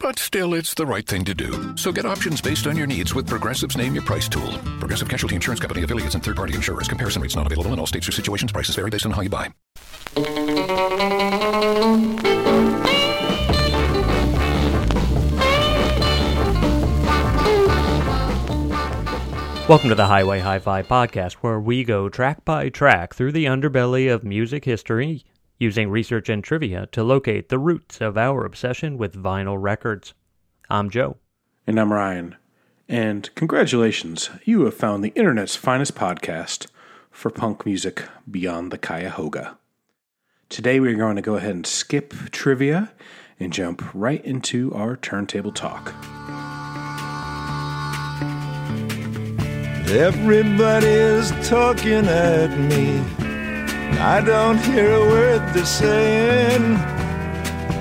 But still, it's the right thing to do. So get options based on your needs with Progressive's Name Your Price tool. Progressive Casualty Insurance Company affiliates and third-party insurers. Comparison rates not available in all states or situations. Prices vary based on how you buy. Welcome to the Highway Hi-Fi podcast, where we go track by track through the underbelly of music history, using research and trivia to locate the roots of our obsession with vinyl records. I'm Joe. And I'm Ryan. And congratulations, you have found the internet's finest podcast for punk music beyond the Cuyahoga. Today we're going to go ahead and skip trivia and jump right into our turntable talk. Everybody's talking at me. I don't hear a word they're saying,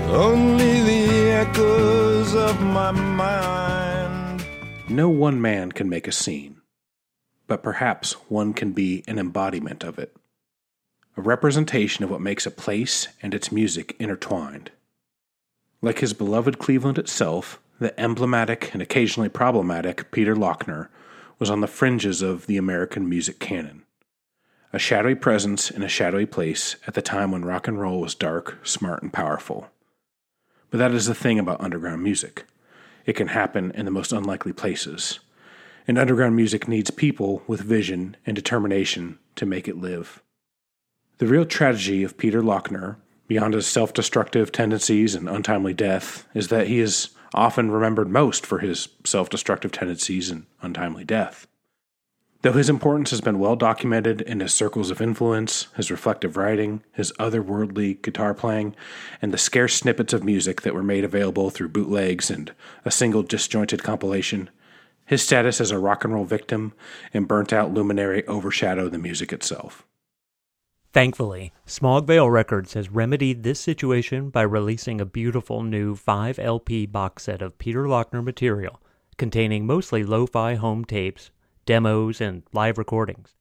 only the echoes of my mind. No one man can make a scene, but perhaps one can be an embodiment of it, a representation of what makes a place and its music intertwined. Like his beloved Cleveland itself, the emblematic and occasionally problematic Peter Laughner was on the fringes of the American music canon. A shadowy presence in a shadowy place at the time when rock and roll was dark, smart, and powerful. But that is the thing about underground music. It can happen in the most unlikely places. And underground music needs people with vision and determination to make it live. The real tragedy of Peter Laughner, beyond his self destructive tendencies and untimely death, is that he is often remembered most for his self destructive tendencies and untimely death. Though his importance has been well documented in his circles of influence, his reflective writing, his otherworldly guitar playing, and the scarce snippets of music that were made available through bootlegs and a single disjointed compilation, his status as a rock and roll victim and burnt out luminary overshadow the music itself. Thankfully, Smog Veil Records has remedied this situation by releasing a beautiful new 5 LP box set of Peter Laughner material containing mostly lo fi home tapes, demos, and live recordings.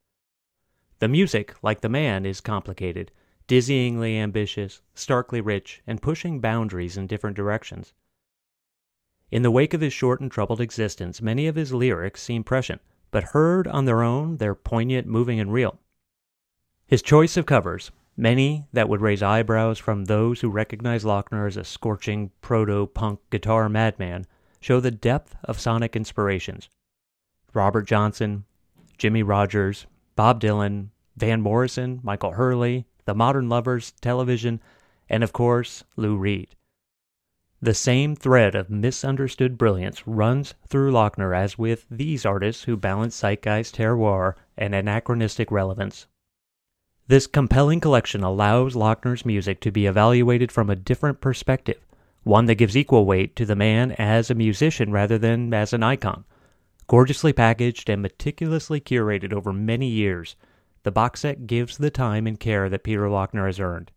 The music, like the man, is complicated, dizzyingly ambitious, starkly rich, and pushing boundaries in different directions. In the wake of his short and troubled existence, many of his lyrics seem prescient, but heard on their own, they're poignant, moving, and real. His choice of covers, many that would raise eyebrows from those who recognize Laughner as a scorching proto punk guitar madman, show the depth of sonic inspirations. Robert Johnson, Jimmy Rogers, Bob Dylan, Van Morrison, Michael Hurley, The Modern Lovers, Television, and of course, Lou Reed. The same thread of misunderstood brilliance runs through Laughner as with these artists who balance zeitgeist terroir and anachronistic relevance. This compelling collection allows Laughner's music to be evaluated from a different perspective, one that gives equal weight to the man as a musician rather than as an icon. Gorgeously packaged and meticulously curated over many years, the box set gives the time and care that Peter Laughner has earned.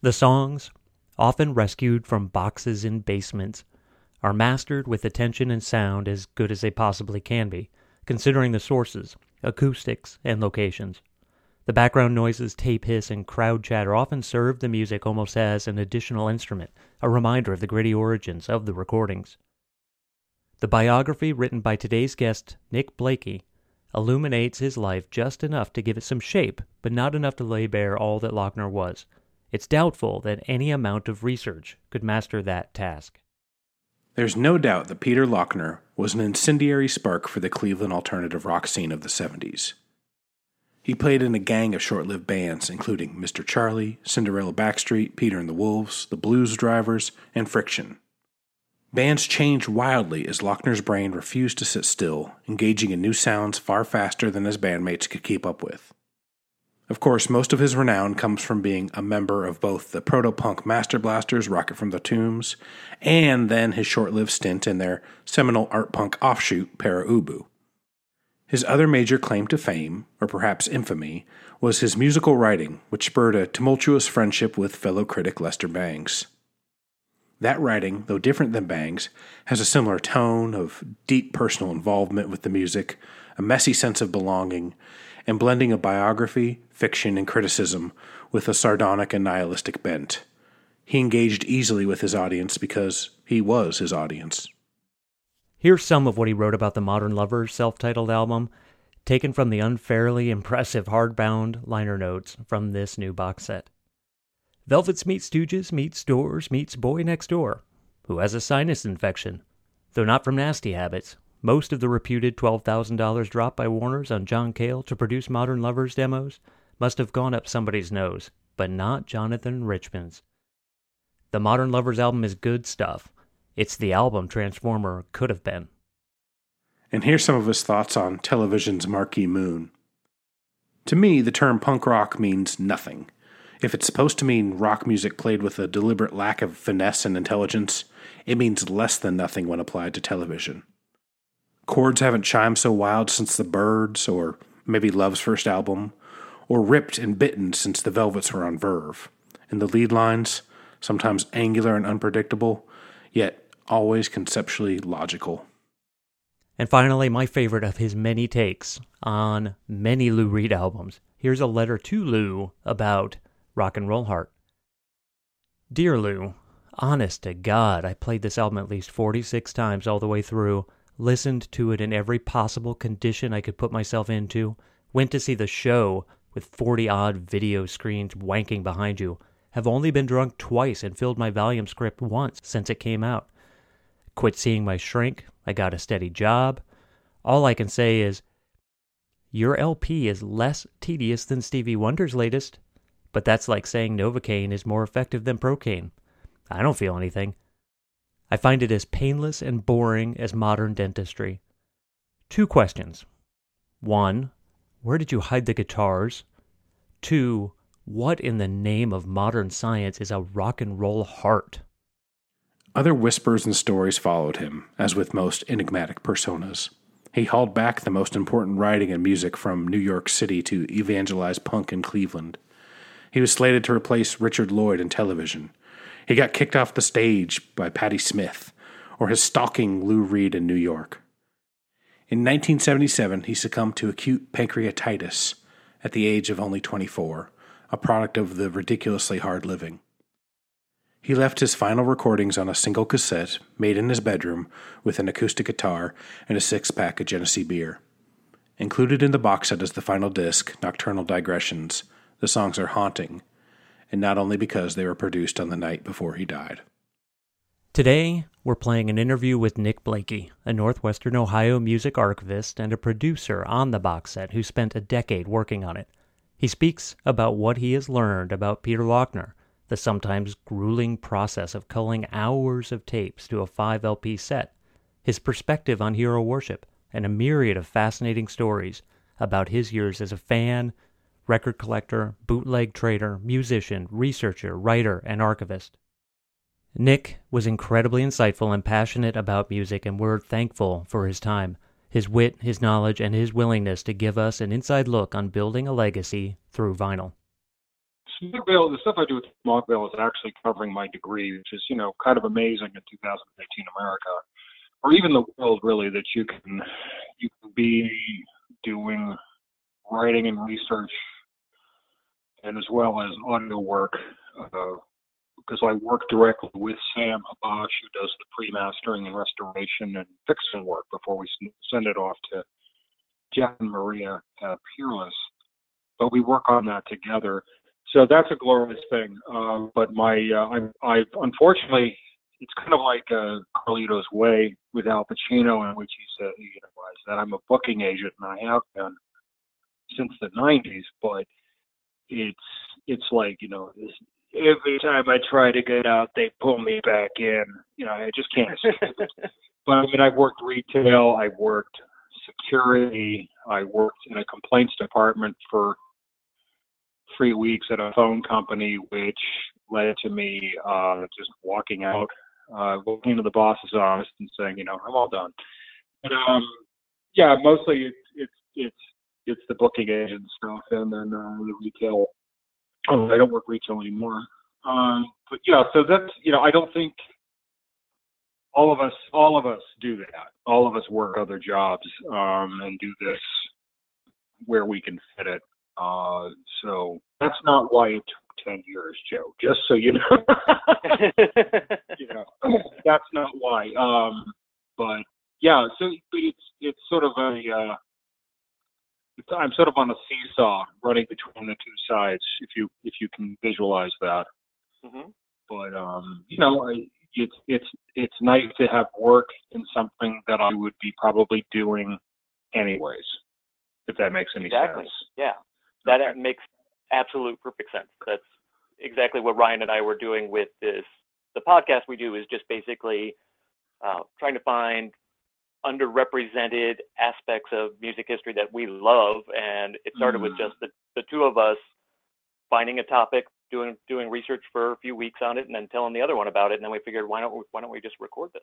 The songs, often rescued from boxes in basements, are mastered with attention and sound as good as they possibly can be, considering the sources, acoustics, and locations. The background noises, tape hiss, and crowd chatter often serve the music almost as an additional instrument, a reminder of the gritty origins of the recordings. The biography written by today's guest, Nick Blakey, illuminates his life just enough to give it some shape, but not enough to lay bare all that Laughner was. It's doubtful that any amount of research could master that task. There's no doubt that Peter Laughner was an incendiary spark for the Cleveland alternative rock scene of the 70s. He played in a gang of short lived bands, including Mr. Charlie, Cinderella Backstreet, Peter and the Wolves, The Blues Drivers, and Friction. Bands changed wildly as Laughner's brain refused to sit still, engaging in new sounds far faster than his bandmates could keep up with. Of course, most of his renown comes from being a member of both the proto punk Master Blasters, Rocket from the Tombs, and then his short lived stint in their seminal art punk offshoot, Pere Ubu. His other major claim to fame, or perhaps infamy, was his musical writing, which spurred a tumultuous friendship with fellow critic Lester Bangs. That writing, though different than Bangs, has a similar tone of deep personal involvement with the music, a messy sense of belonging, and blending of biography, fiction, and criticism with a sardonic and nihilistic bent. He engaged easily with his audience because he was his audience. Here's some of what he wrote about the Modern Lovers self titled album, taken from the unfairly impressive hardbound liner notes from this new box set. Velvets meets Stooges meets Doors meets Boy Next Door, who has a sinus infection. Though not from nasty habits, most of the reputed $12,000 dropped by Warner's on John Cale to produce Modern Lovers demos must have gone up somebody's nose, but not Jonathan Richman's. The Modern Lovers album is good stuff, it's the album Transformer could have been. And here's some of his thoughts on television's Marquee Moon. To me, the term punk rock means nothing. If it's supposed to mean rock music played with a deliberate lack of finesse and intelligence, it means less than nothing when applied to television. Chords haven't chimed so wild since the Byrds, or maybe Love's first album, or ripped and bitten since the Velvets were on Verve. And the lead lines, sometimes angular and unpredictable, yet always conceptually logical. And finally, my favorite of his many takes on many Lou Reed albums. Here's a letter to Lou about Rock and Roll Heart. Dear Lou, honest to God, I played this album at least 46 times all the way through, listened to it in every possible condition I could put myself into, went to see the show with 40 odd video screens wanking behind you, have only been drunk twice and filled my Valium script once since it came out. Quit seeing my shrink. I got a steady job. All I can say is, your LP is less tedious than Stevie Wonder's latest, but that's like saying Novocaine is more effective than Procaine. I don't feel anything. I find it as painless and boring as modern dentistry. Two questions. One, where did you hide the guitars? Two, what in the name of modern science is a rock and roll heart? Other whispers and stories followed him, as with most enigmatic personas. He hauled back the most important writing and music from New York City to evangelize punk in Cleveland. He was slated to replace Richard Lloyd in television. He got kicked off the stage by Patti Smith, or his stalking Lou Reed in New York. In 1977, he succumbed to acute pancreatitis at the age of only 24, a product of the ridiculously hard living. He left his final recordings on a single cassette made in his bedroom with an acoustic guitar and a six pack of Genesee beer. Included in the box set is the final disc, Nocturnal Digressions. The songs are haunting, and not only because they were produced on the night before he died. Today, we're playing an interview with Nick Blakey, a Northwestern Ohio music archivist and a producer on the box set who spent a decade working on it. He speaks about what he has learned about Peter Laughner the sometimes grueling process of culling hours of tapes to a 5 LP set, his perspective on hero worship, and a myriad of fascinating stories about his years as a fan, record collector, bootleg trader, musician, researcher, writer, and archivist. Nick was incredibly insightful and passionate about music, and we're thankful for his time, his wit, his knowledge, and his willingness to give us an inside look on building a legacy through vinyl. Smog Veil, the stuff I do with Smog Veil is actually covering my degree, which is, you know, kind of amazing in 2018 America, or even the world, really, that you can you can be doing writing and research, and as well as audio work, uh, because I work directly with Sam Habash, who does the pre-mastering and restoration and fixing work before we send it off to Jeff and Maria uh, Peerless. But we work on that together so that's a glorious thing. Um, but my, uh, I unfortunately, it's kind of like uh, Carlito's Way with Al Pacino, in which he said, you know, that I'm a booking agent, and I have been since the '90s. But it's, it's like, you know, this, every time I try to get out, they pull me back in. You know, I just can't. but I mean, I've worked retail, I've worked security, I worked in a complaints department for three weeks at a phone company, which led to me uh, just walking out, uh, walking into the boss's office and saying, you know, I'm all done. But um, yeah, mostly it's it's it's it's the booking agent stuff, and then uh, the retail. Oh, I don't work retail anymore. Um, but yeah, so that's you know, I don't think all of us all of us do that. All of us work other jobs um, and do this where we can fit it. Uh, so that's not why it took 10 years, Joe, just so you know. you know, that's not why. Um, but yeah, so but it's, it's sort of a, uh, I'm sort of on a seesaw running between the two sides, if you, if you can visualize that. Mm-hmm. But, um, you know, I, it's, it's, it's nice to have work in something that I would be probably doing anyways, if that makes any exactly. sense. Yeah that okay. makes absolute perfect sense. That's exactly what Ryan and I were doing with this. The podcast we do is just basically uh, trying to find underrepresented aspects of music history that we love, and it started mm. with just the, the two of us finding a topic, doing doing research for a few weeks on it, and then telling the other one about it. And then we figured, why don't we, why don't we just record this?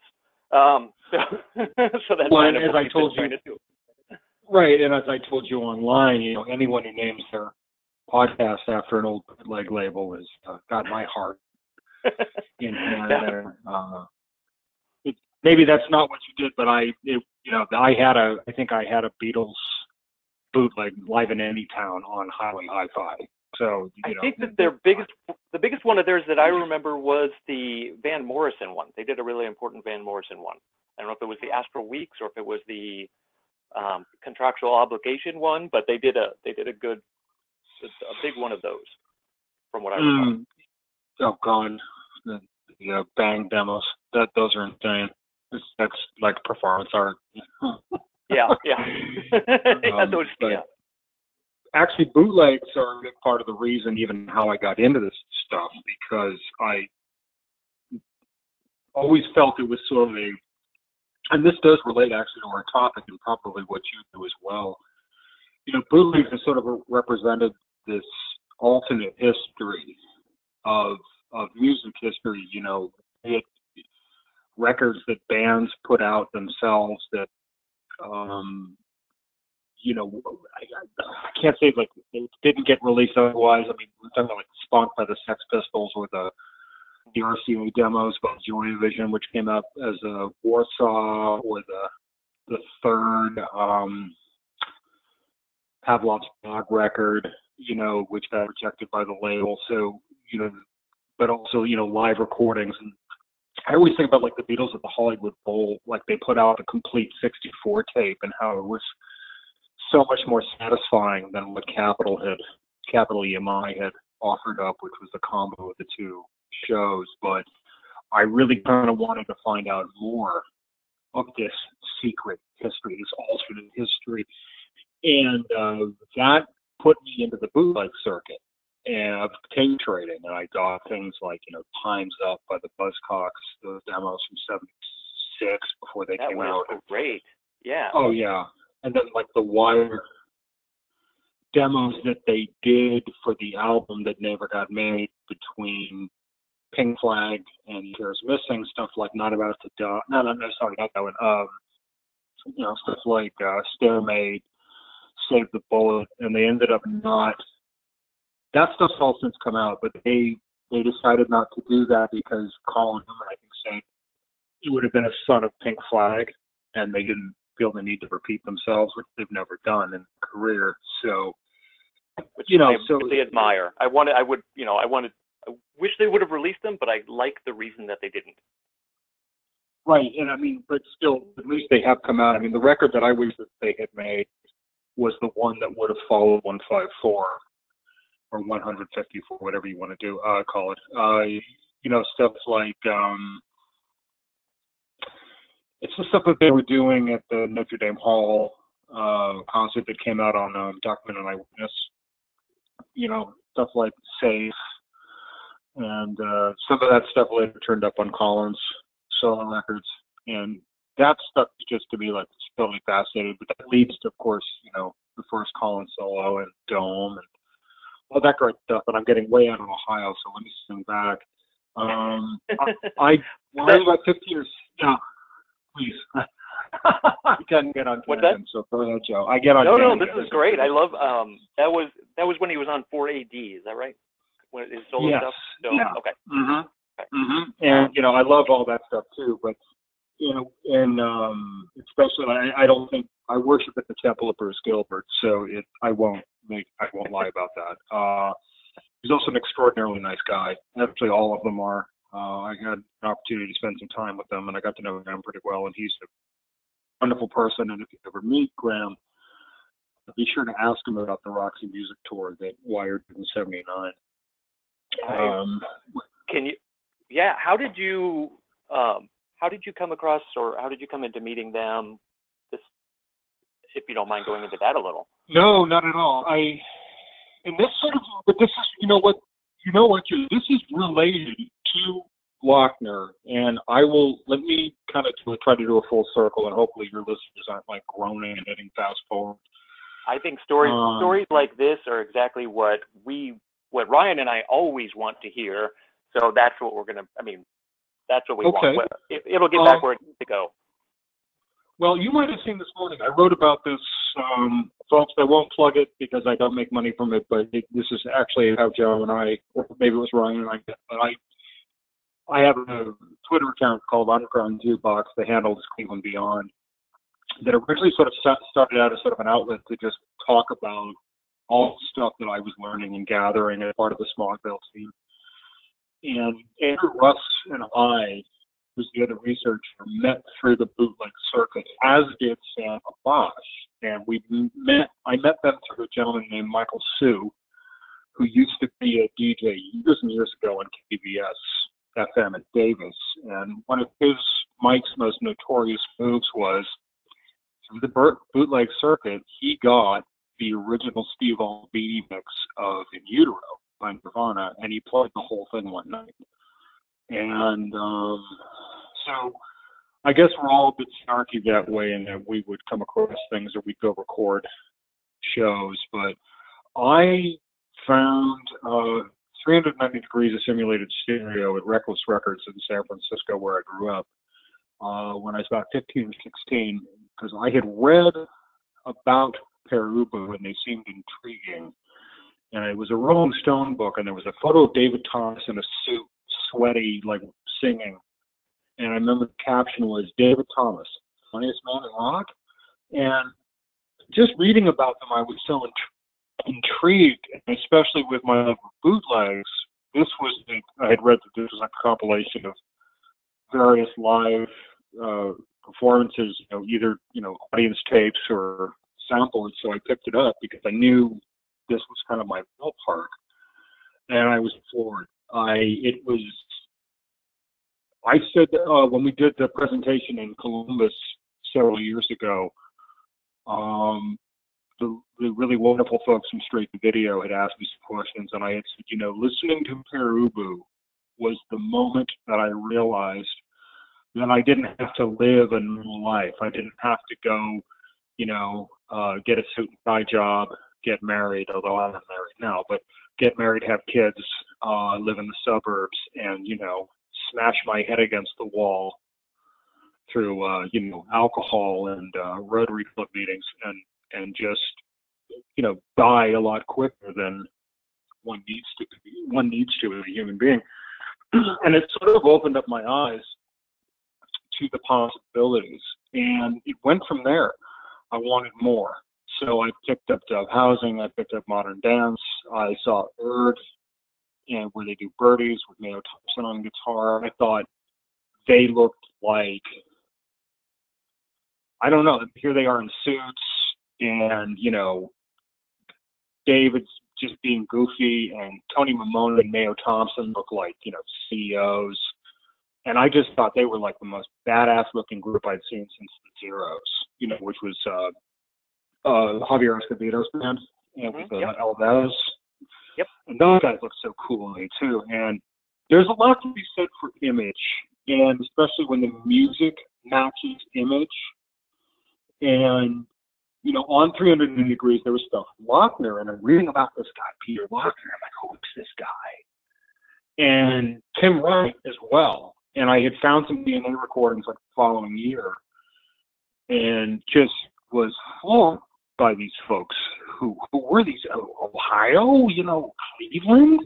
Um, so so that's well, kind of as I told you, Right, and as I told you online, you know, anyone who names their podcast after an old leg label has uh, got my heart in there. Uh, it, maybe that's not what you did, but I, it, you know, I had a, I think I had a Beatles bootleg live in any town on Highway Hi-Fi. So I know, think that their biggest, the biggest one of theirs that I remember was the Van Morrison one. They did a really important Van Morrison one. I don't know if it was the Astral Weeks or if it was the um, contractual obligation one, but they did a they did a good a big one of those from what I remember. Mm. Oh God, the, the uh, bang demos that those are insane. It's, that's like performance art. yeah, yeah. um, those, yeah. Actually, bootlegs are a big part of the reason, even how I got into this stuff, because I always felt it was sort of a and this does relate actually to our topic and probably what you do as well. You know, bootlegs have sort of represented this alternate history of of music history. You know, it, records that bands put out themselves that, um, you know, I, I can't say like it didn't get released otherwise. I mean, we're talking about like Spunk by the Sex Pistols or the the RCA demos by Joy Division, which came out as a Warsaw or the the third um, Pavlov's Dog record, you know, which got rejected by the label. So, you know, but also, you know, live recordings. And I always think about like the Beatles at the Hollywood Bowl, like they put out a complete 64 tape and how it was so much more satisfying than what Capitol had, Capitol EMI had offered up, which was the combo of the two shows, but I really kind of wanted to find out more of this secret history, this alternate history, and uh, that put me into the bootleg circuit and of tape trading. And I got things like you know Times Up by the Buzzcocks, those demos from '76 before they that came out. Great, yeah. Oh yeah, and then like the Wire demos that they did for the album that never got made between Pink Flag and There's Missing stuff like Not About to Die. No, no, no, sorry, not that one. Um, you know, stuff like uh, Stairmaid, Save the Bullet, and they ended up not. That stuff's all since come out, but they they decided not to do that because Colin Newman, I think, said it would have been a son of Pink Flag, and they didn't feel the need to repeat themselves, which they've never done in their career. So, which you know, I so really admire. I wanted, I would, you know, I wanted, I wish they would have released them, but I like the reason that they didn't. Right, and I mean, but still, at least they have come out. I mean, the record that I wish that they had made was the one that would have followed 154 or 154, whatever you want to do, uh, call it. Uh, you know, stuff like um, it's the stuff that they were doing at the Notre Dame Hall uh, concert that came out on um, Document and Eyewitness. You know, stuff like Safe, and uh, some of that stuff later turned up on Colin's solo records, and that stuff just to me like totally fascinating. But that leads to, of course, you know, the first Colin's solo and Dome and all that great stuff. But I'm getting way out of Ohio, so let me sing back. Um, I, I when I was about 15 years, yeah, please. I can get on What's that? so go ahead, Joe. I get on. No, no, this is great. I love. Um, that was that was when he was on 4AD. Is that right? When his solo Yes. stuff. So, Yeah. Okay. Mhm. Mm-hmm. And you know, I love all that stuff too. But you know, and um, especially, I, I don't think I worship at the temple of Bruce Gilbert, so it. I won't make. I won't lie about that. Uh, he's also an extraordinarily nice guy. Actually, all of them are. Uh, I had an opportunity to spend some time with them, and I got to know Graham pretty well. And he's a wonderful person. And if you ever meet Graham, be sure to ask him about the Roxy Music Tour that Wired did in '79. Um, Can you? Yeah. How did you? Um, how did you come across, or how did you come into meeting them? This, if you don't mind going into that a little. No, not at all. I and this sort of, but this is, you know what, you know what, you this is related to Laughner, and I will let me kind of try to do a full circle, and hopefully your listeners aren't like groaning and hitting fast forward. I think stories Um, stories like this are exactly what we, what Ryan and I always want to hear. So that's what we're gonna. I mean, that's what we Okay. want. It, it'll get back Um, where it needs to go. Well, you might have seen this morning. I wrote about this, um, folks. I won't plug it because I don't make money from it. But it, this is actually how Joe and I, or maybe it was Ryan and I, but I, I have a Twitter account called Underground Jukebox The handle is Cleveland Beyond. That originally sort of started out as sort of an outlet to just talk about all the stuff that I was learning and gathering as part of the Smog Veil team. And Andrew Russ and I who's the other researcher, met through the bootleg circuit, as did Sam Abash. And we met, I met them through a gentleman named Michael Sue, who used to be a DJ years and years ago on KDVS FM at Davis. And one of his, Mike's most notorious moves was through the bootleg circuit, he got the original Steve Albini mix of In Utero by Nirvana, and he played the whole thing one night. And um, so I guess we're all a bit snarky that way in that we would come across things or we'd go record shows. But I found uh, 390 Degrees of Simulated Stereo at Reckless Records in San Francisco, where I grew up, uh, when I was about 15 or 16, because I had read about Pere Ubu and they seemed intriguing. And it was a Rolling Stone book, and there was a photo of David Thomas in a suit, sweaty, like singing. And I remember the caption was David Thomas, funniest man in rock. And just reading about them, I was so int- intrigued, especially with my love of bootlegs. This was the, I had read that this was a compilation of various live uh, performances, you know, either you know audience tapes or samples. So I picked it up because I knew this was kind of my ballpark, and I was floored. I it was. I said uh, when we did the presentation in Columbus several years ago, um, the, the really wonderful folks from Straight to Video had asked me some questions, and I had said, you know, listening to Pere Ubu was the moment that I realized that I didn't have to live a normal life. I didn't have to go, you know, uh, get a suit and tie job get married, although I'm not married now, but get married, have kids, uh, live in the suburbs, and you know, smash my head against the wall through uh, you know alcohol and uh, Rotary Club meetings, and and just you know die a lot quicker than one needs to be, one needs to as a human being. and it sort of opened up my eyes to the possibilities, and it went from there. I wanted more. So I picked up Dub Housing, I picked up Modern Dance, I saw Erd, and where they do birdies with Mayo Thompson on guitar. I thought they looked like I don't know. Here they are in suits, and you know, David's just being goofy, and Tony Maimone and Mayo Thompson look like you know CEOs. And I just thought they were like the most badass looking group I'd seen since the Zeros, you know, which was uh, uh, Javier Escovedo's band and with uh, yep. Alves. Yep. And those guys look so cool to too. And there's a lot to be said for image, and especially when the music matches image. And you know, on 300 Degrees, there was stuff Laughner, and I'm reading about this guy, Peter Laughner. I'm like, who's this guy? And Tim Wright as well. And I had found some DNA recordings like the following year, and just was floored by these folks. Who who were these? Ohio, you know, Cleveland.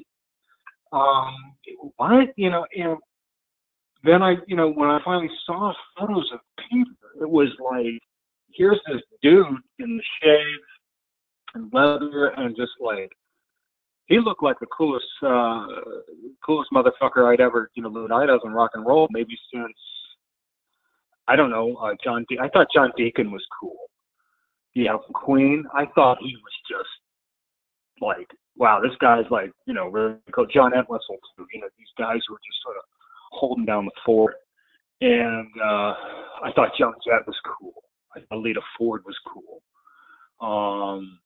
Um, what you know, and then I, you know, when I finally saw photos of Peter, it was like here's this dude in the shades and leather and just like he looked like the coolest uh coolest motherfucker I'd ever you know laid eyes on rock and roll maybe since I don't know uh John De- I thought John Deacon was cool yeah from Queen I thought he was just like wow this guy's like you know really cool John Entwistle too you know these guys were just sort of holding down the fort and uh I thought Joan Jett was cool I thought Lita Ford was cool. Um,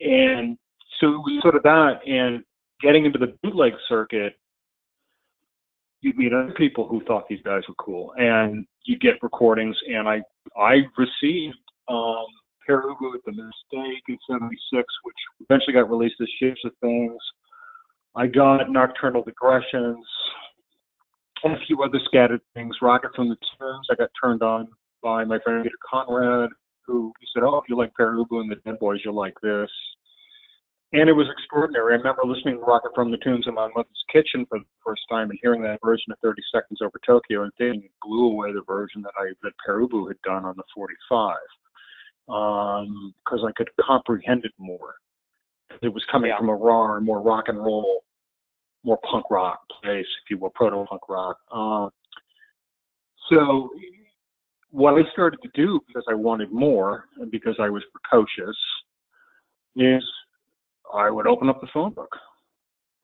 and so it was sort of that. And getting into the bootleg circuit, you meet other people who thought these guys were cool, and you get recordings. And I I received um, Ubu at the Mistake in '76, which eventually got released as Shapes of Things. I got Nocturnal Digressions, and a few other scattered things. Rocket from the Tombs, I got turned on by my friend Peter Conrad, who said, "Oh, if you like Pere and the Dead Boys, you'll like this." And it was extraordinary. I remember listening to Rocket from the Tombs in my mother's kitchen for the first time and hearing that version of 30 Seconds Over Tokyo and thinking it blew away the version that I that Pere Ubu had done on the 45 because um, I could comprehend it more. It was coming yeah. from a raw, more rock and roll, more punk rock place, if you will, proto punk rock. Uh, so what I started to do because I wanted more and because I was precocious is I would open up the phone book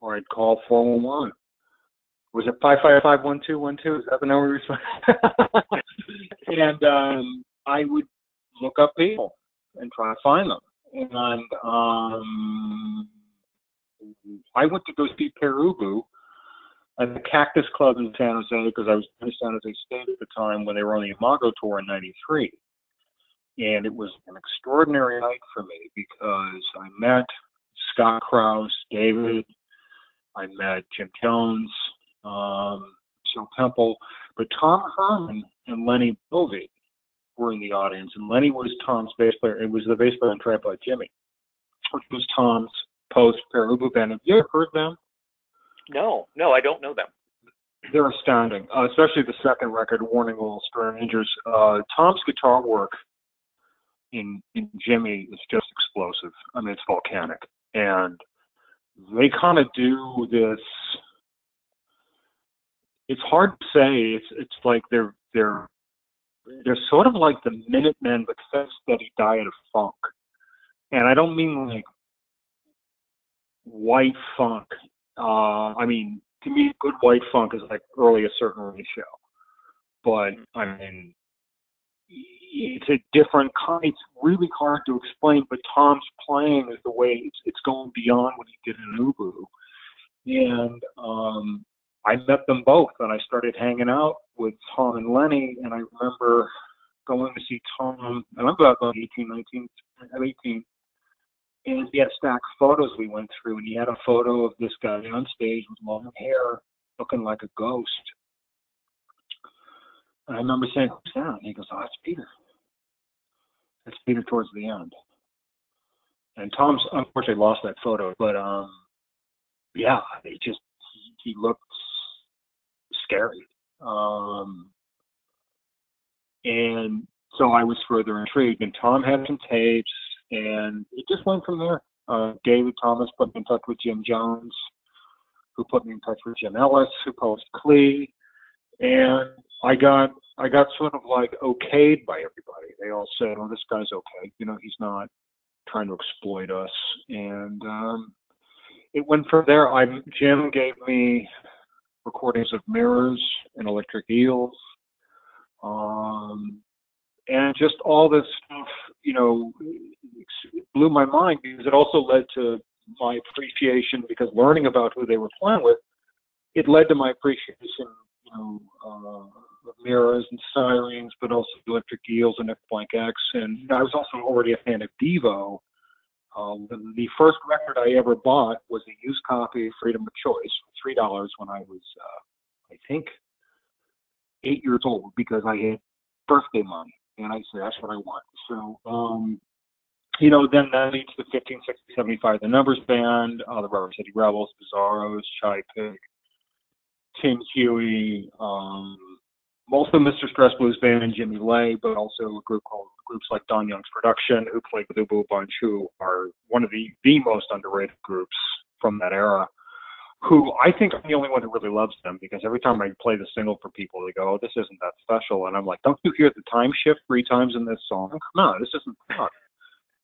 or I'd call 411. Was it 5551212? Is that the number And um, I would look up people and try to find them. And um, I went to go see Pere Ubu at the Cactus Club in San Jose because I was in San Jose State at the time when they were on the Imago tour in '93, and it was an extraordinary night for me because I met Scott Krauss, David, I met Jim Jones, um, Temple, but Tom Herman and Lenny Bovee were in the audience, and Lenny was Tom's bass player. It was the bass player in Tripod Jimmie, which was Tom's post Pere Ubu band. Have you ever heard them? No, no, I don't know them. They're astounding, uh, especially the second record, "Warning All Strangers." Uh, Tom's guitar work in in Jimmy is just explosive. I mean, it's volcanic, and they kind of do this. It's hard to say. It's it's like they're they're they're sort of like the Minutemen, but fed steady diet of funk. And I don't mean like white funk uh, I mean, to me, good white funk is like early a certain ratio, but I mean, it's a different kind. It's really hard to explain, but Tom's playing is the way it's, it's going beyond what he did in Ubu. And um, I met them both, and I started hanging out with Tom and Lenny. And I remember going to see Tom, and I'm about 18, 19, 18, and he had a stack of photos we went through, and he had a photo of this guy on stage with long hair, looking like a ghost. And I remember saying, "Who's that?" And he goes, "Oh, that's Peter. That's Peter towards the end." And Tom's unfortunately lost that photo, but um, yeah, he just he looked scary. Um, and so I was further intrigued. And Tom had some tapes, and it just went from there. Uh, David Thomas put me in touch with Jim Jones, who put me in touch with Jim Ellis, who posed Clee, and I got I got sort of like okayed by everybody. They all said, "Oh, this guy's okay. You know, he's not trying to exploit us." And um, it went from there. I Jim gave me recordings of mirrors and electric eels, um, and just all this stuff. You know, blew my mind because it also led to my appreciation because learning about who they were playing with, it led to my appreciation. You know. Uh, mirrors and sirens, but also electric eels and F blank X. And I was also already a fan of Devo. Um, the, the first record I ever bought was a used copy of Freedom of Choice, three dollars when I was, uh, I think, eight years old because I had birthday money, and I said that's what I want. So, um, you know, then that leads to 15, 60, 75, the Numbers Band, uh, the Rubber City Rebels, Bizarros, Shy Pig, Tim Huey, um, also Mr. Stress Blues Band and Jimmy Lay, but also a group called groups like Don Young's Production, who played with Ubu Bunch, who are one of the the most underrated groups from that era. Who I think I'm the only one who really loves them because every time I play the single for people, they go, "Oh, this isn't that special," and I'm like, "Don't you hear the time shift three times in this song? On, this isn't fun."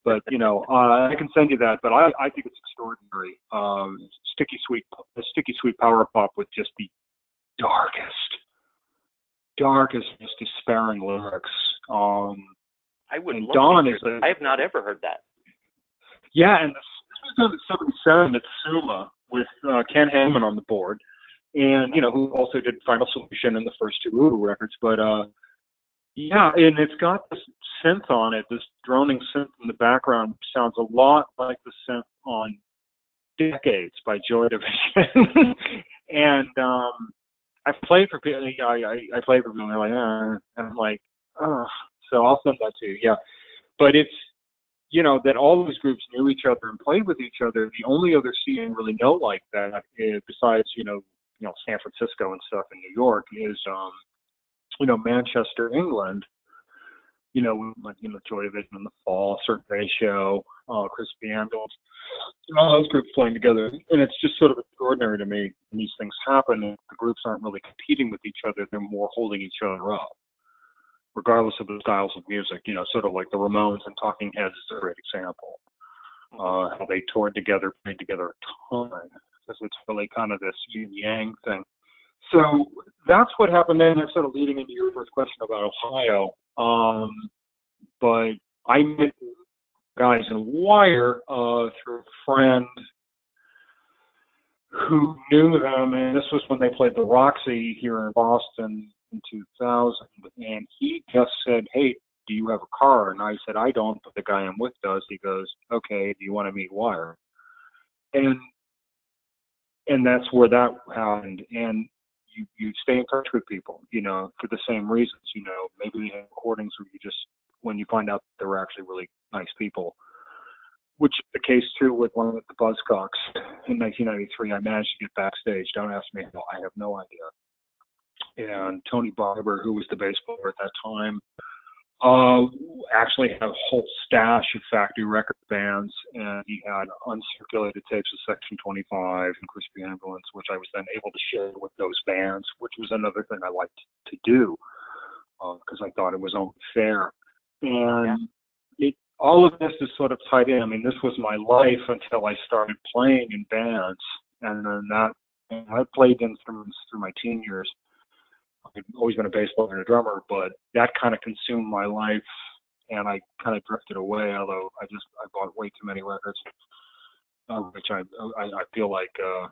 But you know, uh, I can send you that. But I, I think it's extraordinary. Um, sticky sweet, sticky sweet power pop with just the darkest darkest, most despairing lyrics. Um, I would. And Don is. A, I have not ever heard that. Yeah, and this, this was done at '77 at Suma with uh, Ken Hammond on the board, and you know who also did Final Solution and the first two Ubu records. But uh, yeah, and it's got this synth on it, this droning synth in the background, sounds a lot like the synth on Decades by Joy Division, and um, I played for people. I I, I played for people. And they're like, uh, and I'm like, oh. So I'll send that to you. Yeah, but it's you know that all those groups knew each other and played with each other. The only other scene really know like that, is, besides you know you know San Francisco and stuff in New York, is um you know Manchester, England. You know, like you know Joy Division in the Fall, Certain Ratio, uh, Crispy Ambulance, all those groups playing together, and it's just sort of extraordinary to me when these things happen. And the groups aren't really competing with each other; they're more holding each other up, regardless of the styles of music. You know, sort of like the Ramones and Talking Heads is a great example. Uh, how they toured together, played together a ton, because it's really kind of this yin yang thing. So that's what happened then. That's sort of leading into your first question about Ohio. Um, but I met guys in Wire uh, through a friend who knew them, and this was when they played the Roxy here in Boston in 2000. And he just said, "Hey, do you have a car?" And I said, "I don't, but the guy I'm with does." He goes, "Okay, do you want to meet Wire?" And and that's where that happened. And you you stay in touch with people, you know, for the same reasons. You know, maybe you have recordings where you just when you find out they're actually really nice people, which the case too with one of the Buzzcocks in 1993. I managed to get backstage. Don't ask me how. I have no idea. And Tony Barber, who was the bass player at that time, uh, actually had a whole stash of factory record bands, and he had uncirculated tapes of Section 25 and Crispy Ambulance, which I was then able to share with those bands, which was another thing I liked to do because uh, I thought it was only fair. And it, all of this is sort of tied in. I mean, this was my life until I started playing in bands, and then that I played instruments through my teen years. I've always been a bass player and a drummer, but that kind of consumed my life, and I kind of drifted away. Although I just I bought way too many records, uh, which I, I I feel like uh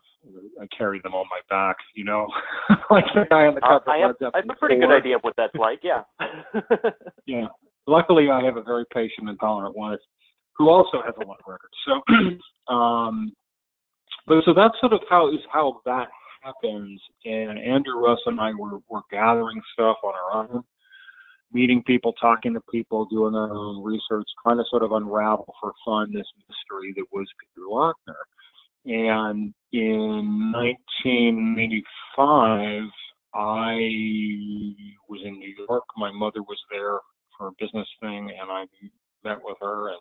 I carry them on my back, you know, like the guy on the uh, cover. I have, I have a pretty good idea of what that's like. Yeah. yeah luckily I have a very patient and tolerant wife. who also has a lot of records. So, um, but so that's sort of how is how that happens. And Andrew Russ and I were were gathering stuff on our own, meeting people, talking to people, doing our own research, trying to sort of unravel for fun this mystery that was Peter Laughner. And in 1985, I was in New York. My mother was there for a business thing, and I met with her. And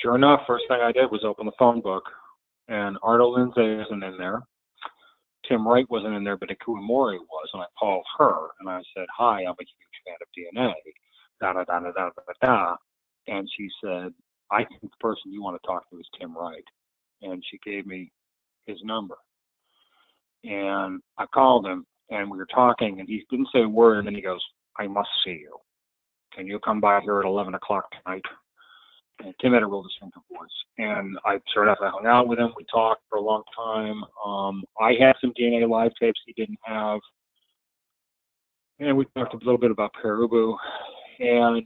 sure enough, first thing I did was open the phone book, and Arto Lindsay isn't in there. Tim Wright wasn't in there, but Ikue Mori was, and I called her and I said, "Hi, I'm a huge fan of DNA." Da da da da da da da. And she said, "I think the person you want to talk to is Tim Wright," and she gave me his number. And I called him, and we were talking, and he didn't say a word, and then he goes, "I must see you. Can you come by here at 11 o'clock tonight?" And Tim had a real distinctive voice. And I sort of I hung out with him. We talked for a long time. Um, I had some DNA live tapes he didn't have. And we talked a little bit about Pere Ubu. And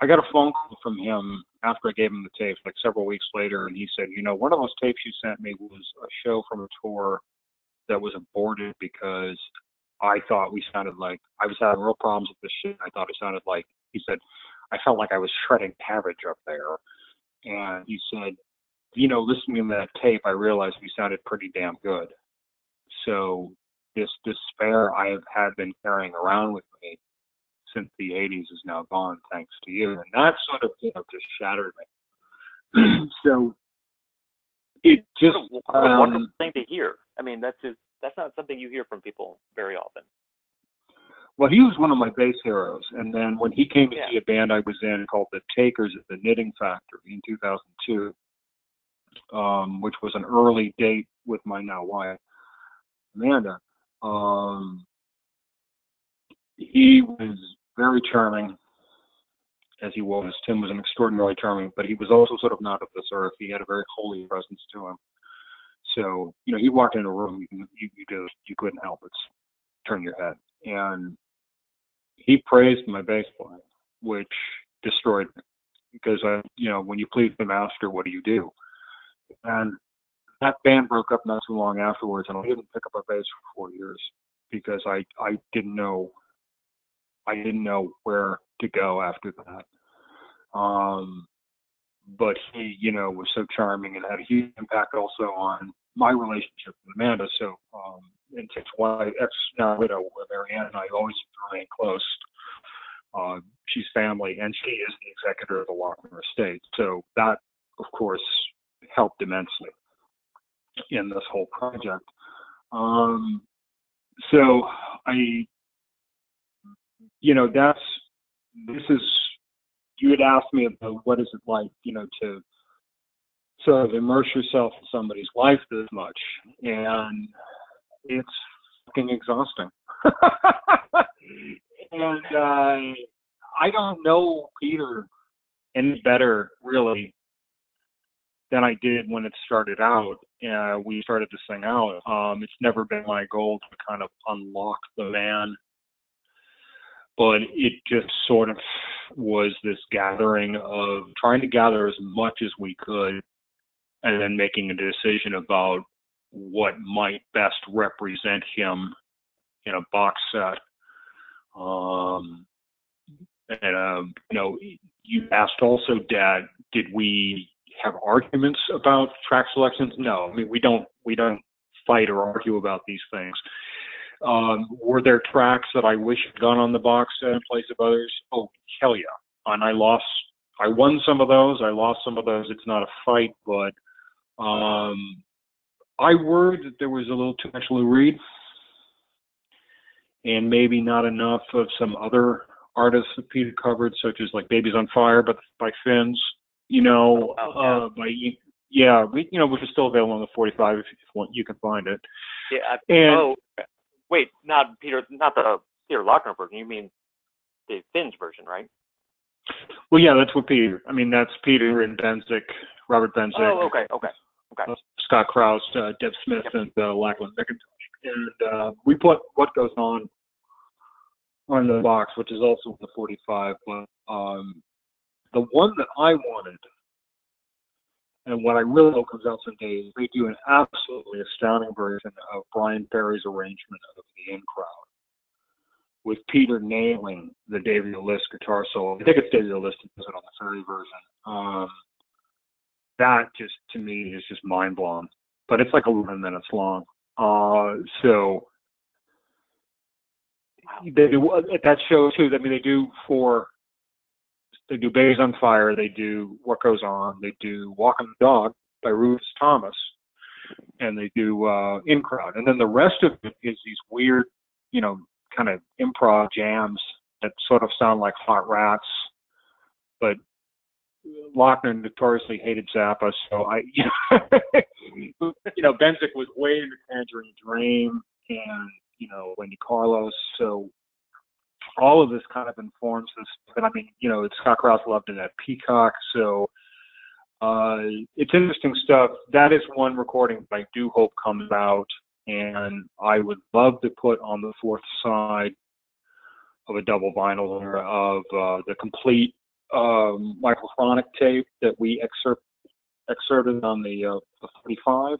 I got a phone call from him after I gave him the tapes, like several weeks later, and he said, you know, one of those tapes you sent me was a show from a tour that was aborted because I thought we sounded like I was having real problems with this shit. I thought it sounded like he said I felt like I was shredding cabbage up there. And he said, you know, listening to that tape, I realized we sounded pretty damn good. So this despair I have had been carrying around with me since the 80s is now gone, thanks to you. And that sort of, you know, just shattered me. so it just what a um, wonderful thing to hear. I mean, that's just that's not something you hear from people very often. Well, he was one of my bass heroes, and then when he came to Yeah. see a band I was in called the Takers at the Knitting Factory in 2002, um, which was an early date with my now wife, Amanda. Um, he was very charming, as he was. Tim was an extraordinarily charming, but he was also sort of not of this earth. He had a very holy presence to him. So, you know, he walked in a room, you, you, you just you couldn't help but turn your head. And he praised my bass playing, which destroyed me because I, you know, when you please the master, what do you do? And that band broke up not too long afterwards, and I didn't pick up a bass for four years because I I didn't know I didn't know where to go after that. Um, but he, you know, was so charming and had a huge impact also on my relationship with Amanda. So, um, and since my ex now widow Marianne and I always remain close. Uh, she's family, and she is the executor of the Laughner estate. So that, of course, helped immensely in this whole project. Um, so I, you know, that's this is you had asked me about what is it like, you know, to sort of immerse yourself in somebody's life this much, and it's fucking exhausting. and uh, I don't know Peter any better really than I did when it started out. Uh, we started this thing out. Um, it's never been my goal to kind of unlock the man, but it just sort of was this gathering of trying to gather as much as we could and then making a decision about what might best represent him in a box set. Um, and um, you know, you asked also, Dad, did we have arguments about track selections? No, I mean we don't we don't fight or argue about these things. Um, were there tracks that I wish had gone on the box set in place of others? Oh hell yeah! And I lost. I won some of those. I lost some of those. It's not a fight, but um, I worried that there was a little too much Lou Reed, and maybe not enough of some other artists that Peter covered, such as like "Babies on Fire" but by Finns. You know, Oh, yeah. uh, by yeah, we you know which is still available on the 45 if you want, you can find it. Yeah. I, And- oh, wait, not Peter, not the Peter Laughner version. You mean the Finn's version, right? Well, yeah, that's what Peter. I mean, that's Peter and Bensick, Robert Bensick, Oh, okay, okay, okay. Scott Krauss, uh, Deb Smith, and uh, Lachlan McIntosh. And uh, we put what goes on on the box, which is also the 45. But um, the one that I wanted and what I really hope comes out someday is they do an absolutely astounding version of Bryan Ferry's arrangement of the In Crowd with Peter nailing the David List guitar solo. I think it's Davey List that does it on the Ferry version. Um, that just to me is just mind blowing. But it's like 11 minutes long. Uh, so they do at that show too. I mean, they do for they do Bays on Fire. They do What Goes On. They do Walking the Dog by Rufus Thomas, and they do uh, In Crowd. And then the rest of it is these weird, you know, kind of improv jams that sort of sound like Hot Rats, but Laughner notoriously hated Zappa, so I, you know, you know, Bensick was way into Tangerine Dream and you know Wendy Carlos, so all of this kind of informs this. But I mean, you know, Scott Krauss loved it at Peacock, so uh, it's interesting stuff. That is one recording that I do hope comes out, and I would love to put on the fourth side of a double vinyl of uh, the complete um, Michael Chronic tape that we excerpt excerpted on the, uh, the 45,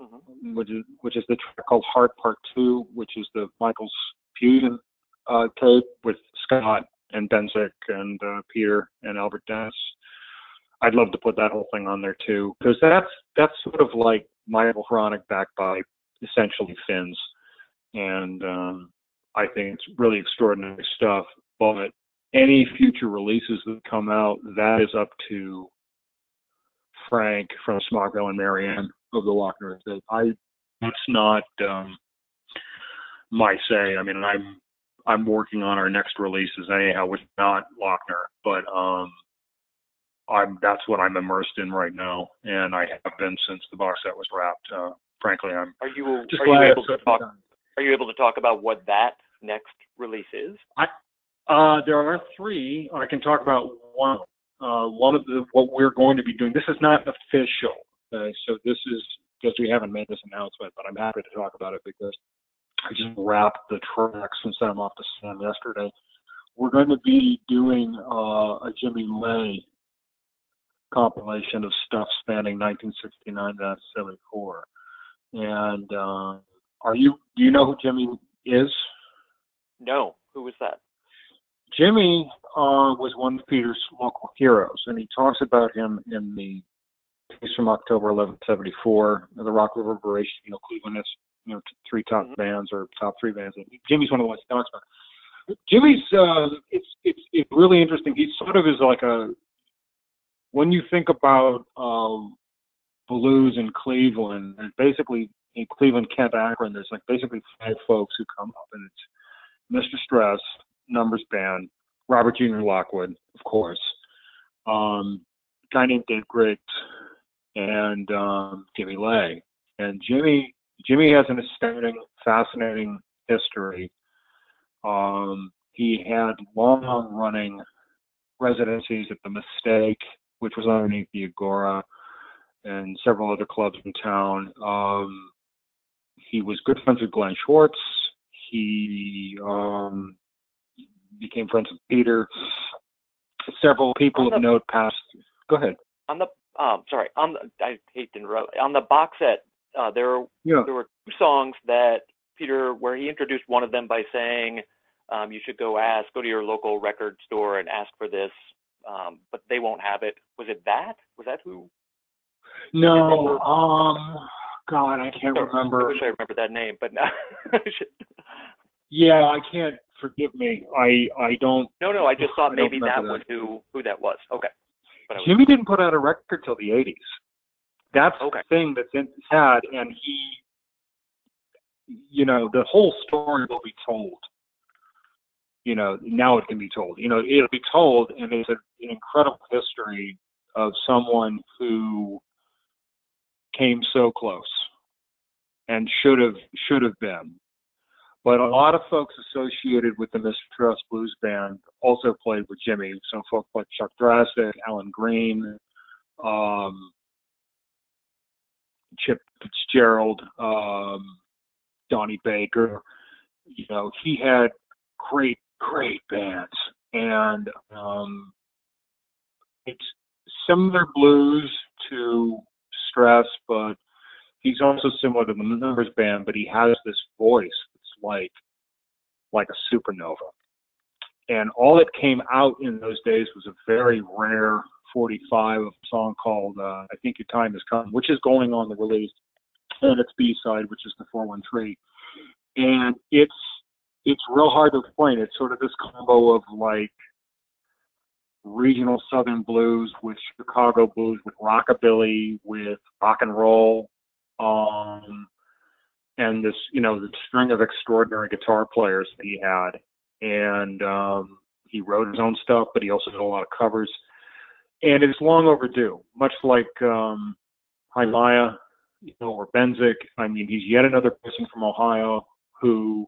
mm-hmm. which is which is the track called Heart Part Two, which is the Michael's fusion uh, tape with Scott and Bensick and uh, Peter and Albert Dennis. I'd love to put that whole thing on there too, because that's that's sort of like Michael Chronic backed by essentially Finns, and um, I think it's really extraordinary stuff. But any future releases that come out, that is up to Frank from Smog Veil and Marianne of the Laughner. I that's not um, my say. I mean, I'm I'm working on our next releases anyhow, which not Laughner, but um, I'm that's what I'm immersed in right now, and I have been since the box set was wrapped. Uh, frankly, I'm. Are you are you able to talk? Are you able to talk about what that next release is? I uh, there are three. I can talk about one. Uh, one of the what we're going to be doing. This is not official, uh, so this is because we haven't made this announcement. But I'm happy to talk about it because I just wrapped the tracks and sent them off to Sam yesterday. We're going to be doing uh, a Jimmy Lay compilation of stuff spanning 1969 to 74. And uh, are you? Do you know who Jimmy is? No. Who was that? Jimmy uh, was one of Peter's local heroes, and he talks about him in the piece from October 1174, the Rock Reverberation. You know, Cleveland has you know three top mm-hmm. bands or top three bands. And Jimmy's one of the ones he talks about. Jimmy's uh, it's it's it's really interesting. He sort of is like a when you think about um, blues in Cleveland, and basically in Cleveland, Kent, Akron, there's like basically five folks who come up, and it's Mr. Stress, numbers band, Robert Jr. Lockwood, of course, um, a guy named Dave Griggs, and um, Jimmy Lay. And Jimmy Jimmy has an astounding, fascinating history. Um, he had long running residencies at the Mistake, which was underneath the Agora, and several other clubs in town. Um, he was good friends with Glenn Schwartz. He um, became friends with Peter. Several people the, of note passed. Go ahead. On the um, sorry, on the I hate to interrupt. On the box set, uh, there yeah. there were two songs that Peter, where he introduced one of them by saying, um, "You should go ask, go to your local record store and ask for this, um, but they won't have it." Was it that? Was that who? No, um, God, I can't remember. I wish I remember that name, but now. yeah, I can't forgive me. I I don't. No, no. I just thought I maybe that was who who that was. Okay. Jimmy was... didn't put out a record till the '80s. That's okay. the thing that's in his head, and he, you know, the whole story will be told. You know, now it can be told. You know, it'll be told, and it's a, an incredible history of someone who came so close and should have should have been but a lot of folks associated with the Mr. Stress Blues Band also played with Jimmy. Some folks like Chuck Drastic, Alan Green, um, Chip Fitzgerald, um, Donnie Baker. You know, he had great, great bands, and um, it's similar blues to Stress, but he's also similar to the Numbers Band, but he has this voice like like a supernova. And all that came out in those days was a very rare 45 of a song called uh, "I Think Your Time Has Come," which is going on the release, and its B side, which is the 413. And it's it's real hard to explain. It's sort of this combo of like regional Southern blues with Chicago blues, with rockabilly, with rock and roll, um, and this, you know, the string of extraordinary guitar players that he had. And um, he wrote his own stuff, but he also did a lot of covers. And it's long overdue, much like um, Maya, you know, or Bensick. I mean, he's yet another person from Ohio who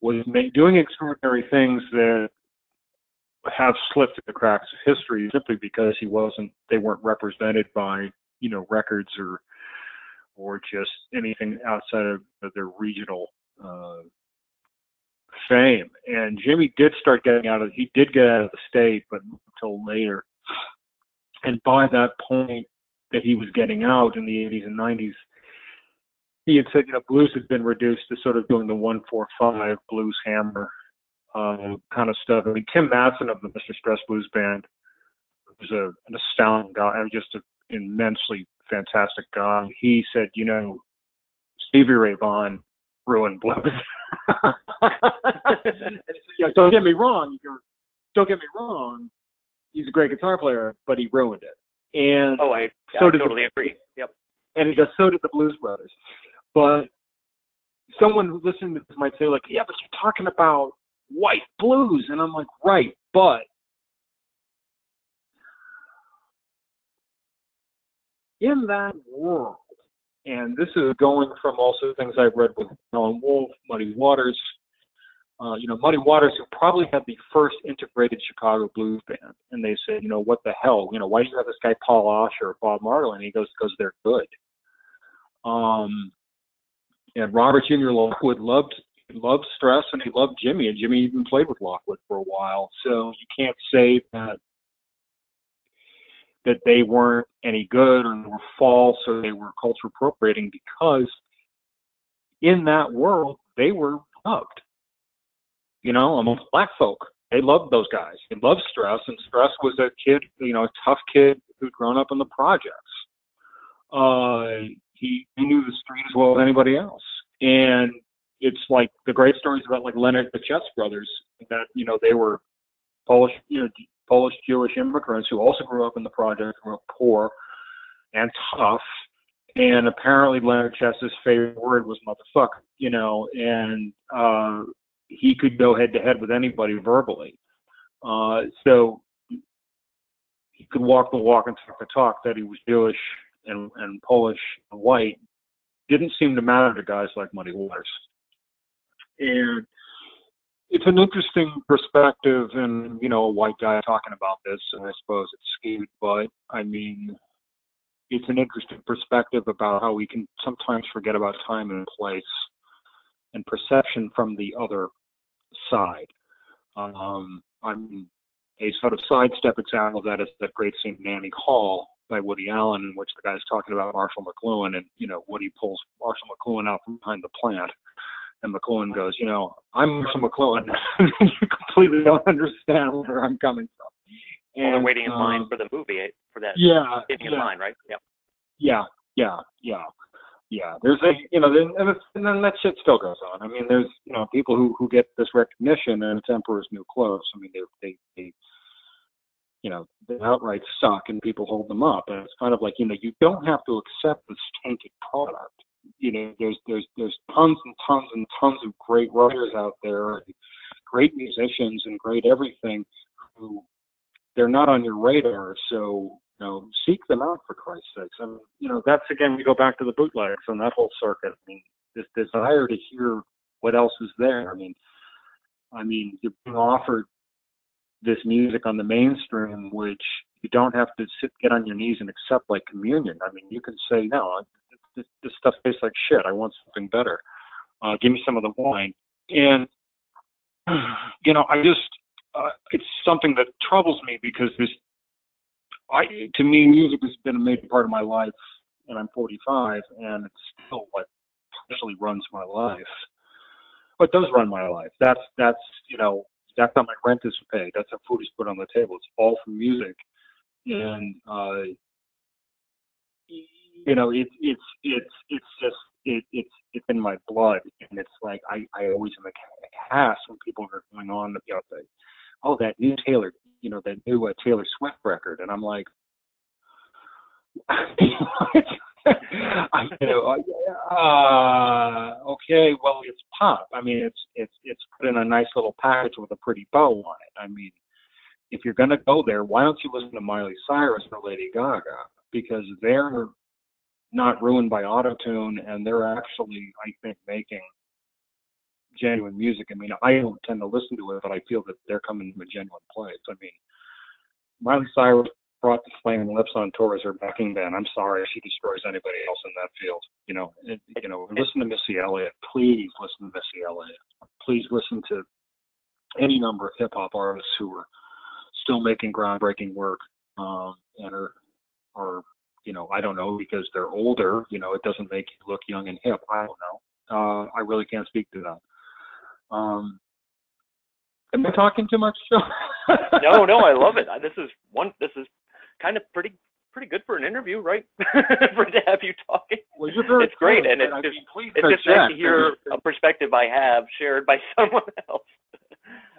was doing extraordinary things that have slipped through the cracks of history simply because he wasn't they weren't represented by you know records or or just anything outside of, their regional uh, fame. And Jimmy did start getting out of he did get out of the state, but until later. And by that point that he was getting out in the 80s and 90s, he had said, you know, blues had been reduced to sort of doing the one four five blues hammer um, kind of stuff. I mean, Tim Matson of the Mr. Stress Blues Band was a, an astounding guy, I just an immensely fantastic guy. He said, you know, Stevie Ray Vaughan ruined blues. don't get me wrong. Don't get me wrong. He's a great guitar player, but he ruined it. And oh, I, so I totally the, agree. Yep. And he goes, so did the Blues Brothers. But someone listening to this might say, like, yeah, but you're talking about white blues. And I'm like, right, but in that world, and this is going from also things I've read with Alan Wolf, Muddy Waters, uh, you know, Muddy Waters, who probably had the first integrated Chicago blues band, and they said, you know, what the hell, you know, why do you have this guy Paul Oscher or Bob Margolin? And he goes, because they're good. Um, and Robert Jr. Lockwood loved loved Stress and he loved Jimmy, and Jimmy even played with Lockwood for a while. So you can't say that that they weren't any good or were false or they were culture appropriating because in that world they were loved. You know, amongst black folk, they loved those guys. They loved Stress, and Stress was a kid, you know, a tough kid who'd grown up in the projects. Uh, he, he knew the street as well as anybody else, and it's like the great stories about like Leonard the Chess brothers that you know they were Polish, you know, Polish Jewish immigrants who also grew up in the project, were poor and tough. And apparently Leonard Chess's favorite word was motherfucker, you know, and uh, he could go head to head with anybody verbally. Uh, so he could walk the walk and talk the talk that he was Jewish and, and Polish and white. Didn't seem to matter to guys like Muddy Waters. And it's an interesting perspective and you know a white guy talking about this and i suppose it's skewed but i mean it's an interesting perspective about how we can sometimes forget about time and place and perception from the other side. Um, i'm a sort of sidestep example of that is that great scene in Annie Hall by Woody Allen, in which the guy's talking about Marshall McLuhan, and you know Woody pulls Marshall McLuhan out from behind the plant, and McLuhan goes, you know, I'm Marshall McLuhan. you completely don't understand where I'm coming from. And, well, they're waiting in line um, for the movie eh, for that. Yeah, getting yeah. in line, right? Yep. Yeah, yeah, yeah, yeah. There's a, you know, and, and then that shit still goes on. I mean, there's, you know, people who who get this recognition and it's Emperor's New Clothes. I mean, they they they, you know, they outright suck and people hold them up. And it's kind of like, you know, you don't have to accept this tainted product you know, there's there's there's tons and tons and tons of great writers out there, great musicians, and great everything who they're not on your radar. So you know, seek them out for Christ's sakes. And you know, that's again we go back to the bootlegs and that whole circuit. I mean, this desire to hear what else is there. I mean, I mean, you're being offered this music on the mainstream, which you don't have to sit, get on your knees and accept like communion. I mean, you can say, no, this, this stuff tastes like shit. I want something better. Uh, give me some of the wine. And, you know, I just, uh, it's something that troubles me because this, I, to me, music has been a major part of my life, and I'm 45, and it's still what partially runs my life. But does run my life. That's that's you know that's how my rent is paid. That's how food is put on the table. It's all from music, and uh, you know it's it's it's it's just it, it's it's in my blood, and it's like I I always am a cast when people are going on you know, the, oh that new Taylor you know that new uh, Taylor Swift record, and I'm like. I, you know, uh, okay, well, it's pop. I mean, it's it's it's put in a nice little package with a pretty bow on it. I mean, if you're going to go there, why don't you listen to Miley Cyrus or Lady Gaga? Because they're not ruined by autotune, and they're actually, I think, making genuine music. I mean, I don't tend to listen to it, but I feel that they're coming from a genuine place. I mean, Miley Cyrus brought the Flaming Lips on tour as her backing band. I'm sorry if she destroys anybody else in that field. You know, it, you know, listen to Missy Elliott. Please listen to Missy Elliott. Please listen to any number of hip hop artists who are still making groundbreaking work um, and are are you know I don't know because they're older. You know, it doesn't make you look young and hip. I don't know. Uh, I really can't speak to that. Um, am I talking too much, Joe? no, no, I love it. This is one. This is kind of pretty pretty good for an interview, right? for to have you talking. Well, you're very it's great, and it's just it's just nice to hear a perspective I have shared by someone else.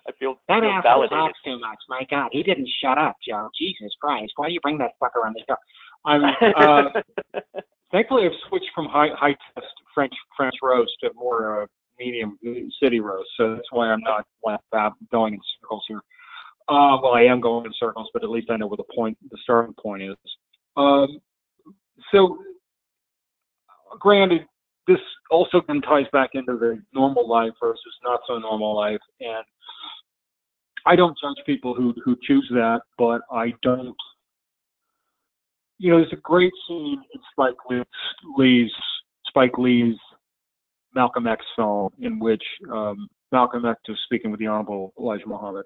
I feel, that feel asshole validated. talks too much. My God, he didn't shut up, Joe. Jesus Christ, why do you bring that fucker on the show? I'm uh, thankfully I've switched from high high test French French roast to more uh, medium city roast, so that's why I'm not going in circles here. Uh, well, I am going in circles, but at least I know where the point, the starting point is. Um, so, granted, this also then ties back into the normal life versus not so normal life, and I don't judge people who who choose that, but I don't. You know, there's a great scene in Spike Lee's Spike Lee's Malcolm X film in which um, Malcolm X is speaking with the Honorable Elijah Muhammad,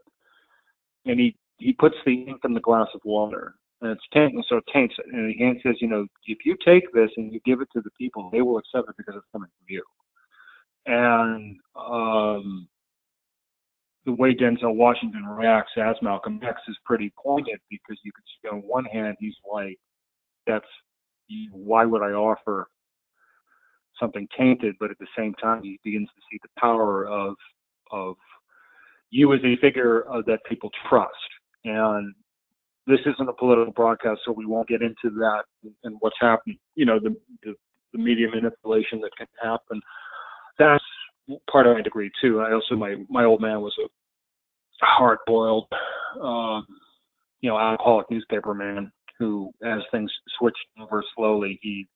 and he he puts the ink in the glass of water, and it's tainted, so it taints it. And he says, you know, if you take this and you give it to the people, they will accept it because it's coming from you. And um, the way Denzel Washington reacts as Malcolm X is pretty poignant because you can see on one hand he's like, that's why would I offer something tainted, but at the same time he begins to see the power of of you as a figure uh, that people trust. And this isn't a political broadcast, so we won't get into that and what's happening. You know, the, the, the media manipulation that can happen. That's part of my degree too. I also my my old man was a hard-boiled, um, you know, alcoholic newspaper man who, as things switched over slowly, he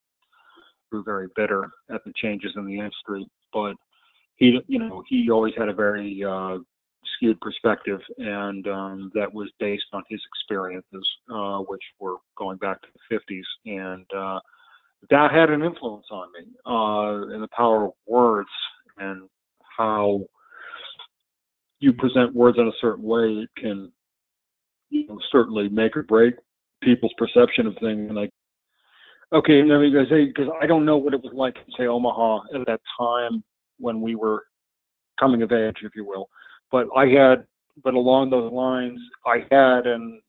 grew very bitter at the changes in the industry. But he, you know, he always had a very uh, skewed perspective, and um, that was based on his experiences, uh, which were going back to the 50s, and uh, that had an influence on me, uh, and the power of words and how you present words in a certain way can you know, certainly make or break people's perception of things. And I, okay, let me say because I don't know what it was like in say Omaha at that time when we were coming of age, if you will but I had, but along those lines, I had, and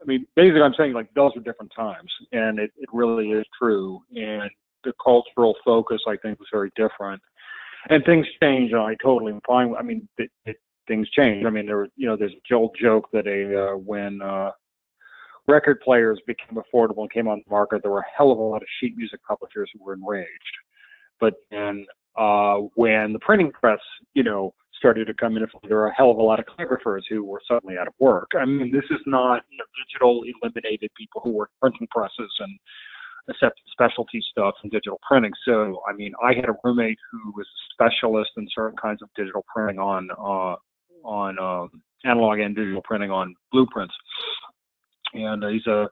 I mean, basically, I'm saying like those were different times, and it, it really is true. And the cultural focus, I think, was very different. And things change, and I totally am fine. I mean, it, it, things change. I mean, there, you know, there's a old joke that a uh, when uh, record players became affordable and came on the market, there were a hell of a lot of sheet music publishers who were enraged. But then uh, when the printing press, you know, started to come in, there were a hell of a lot of calligraphers who were suddenly out of work. I mean, this is not you know, digital eliminated people who work printing presses and accepted specialty stuff and digital printing. So, I mean, I had a roommate who was a specialist in certain kinds of digital printing on uh, on um, analog and digital printing on blueprints, and he's a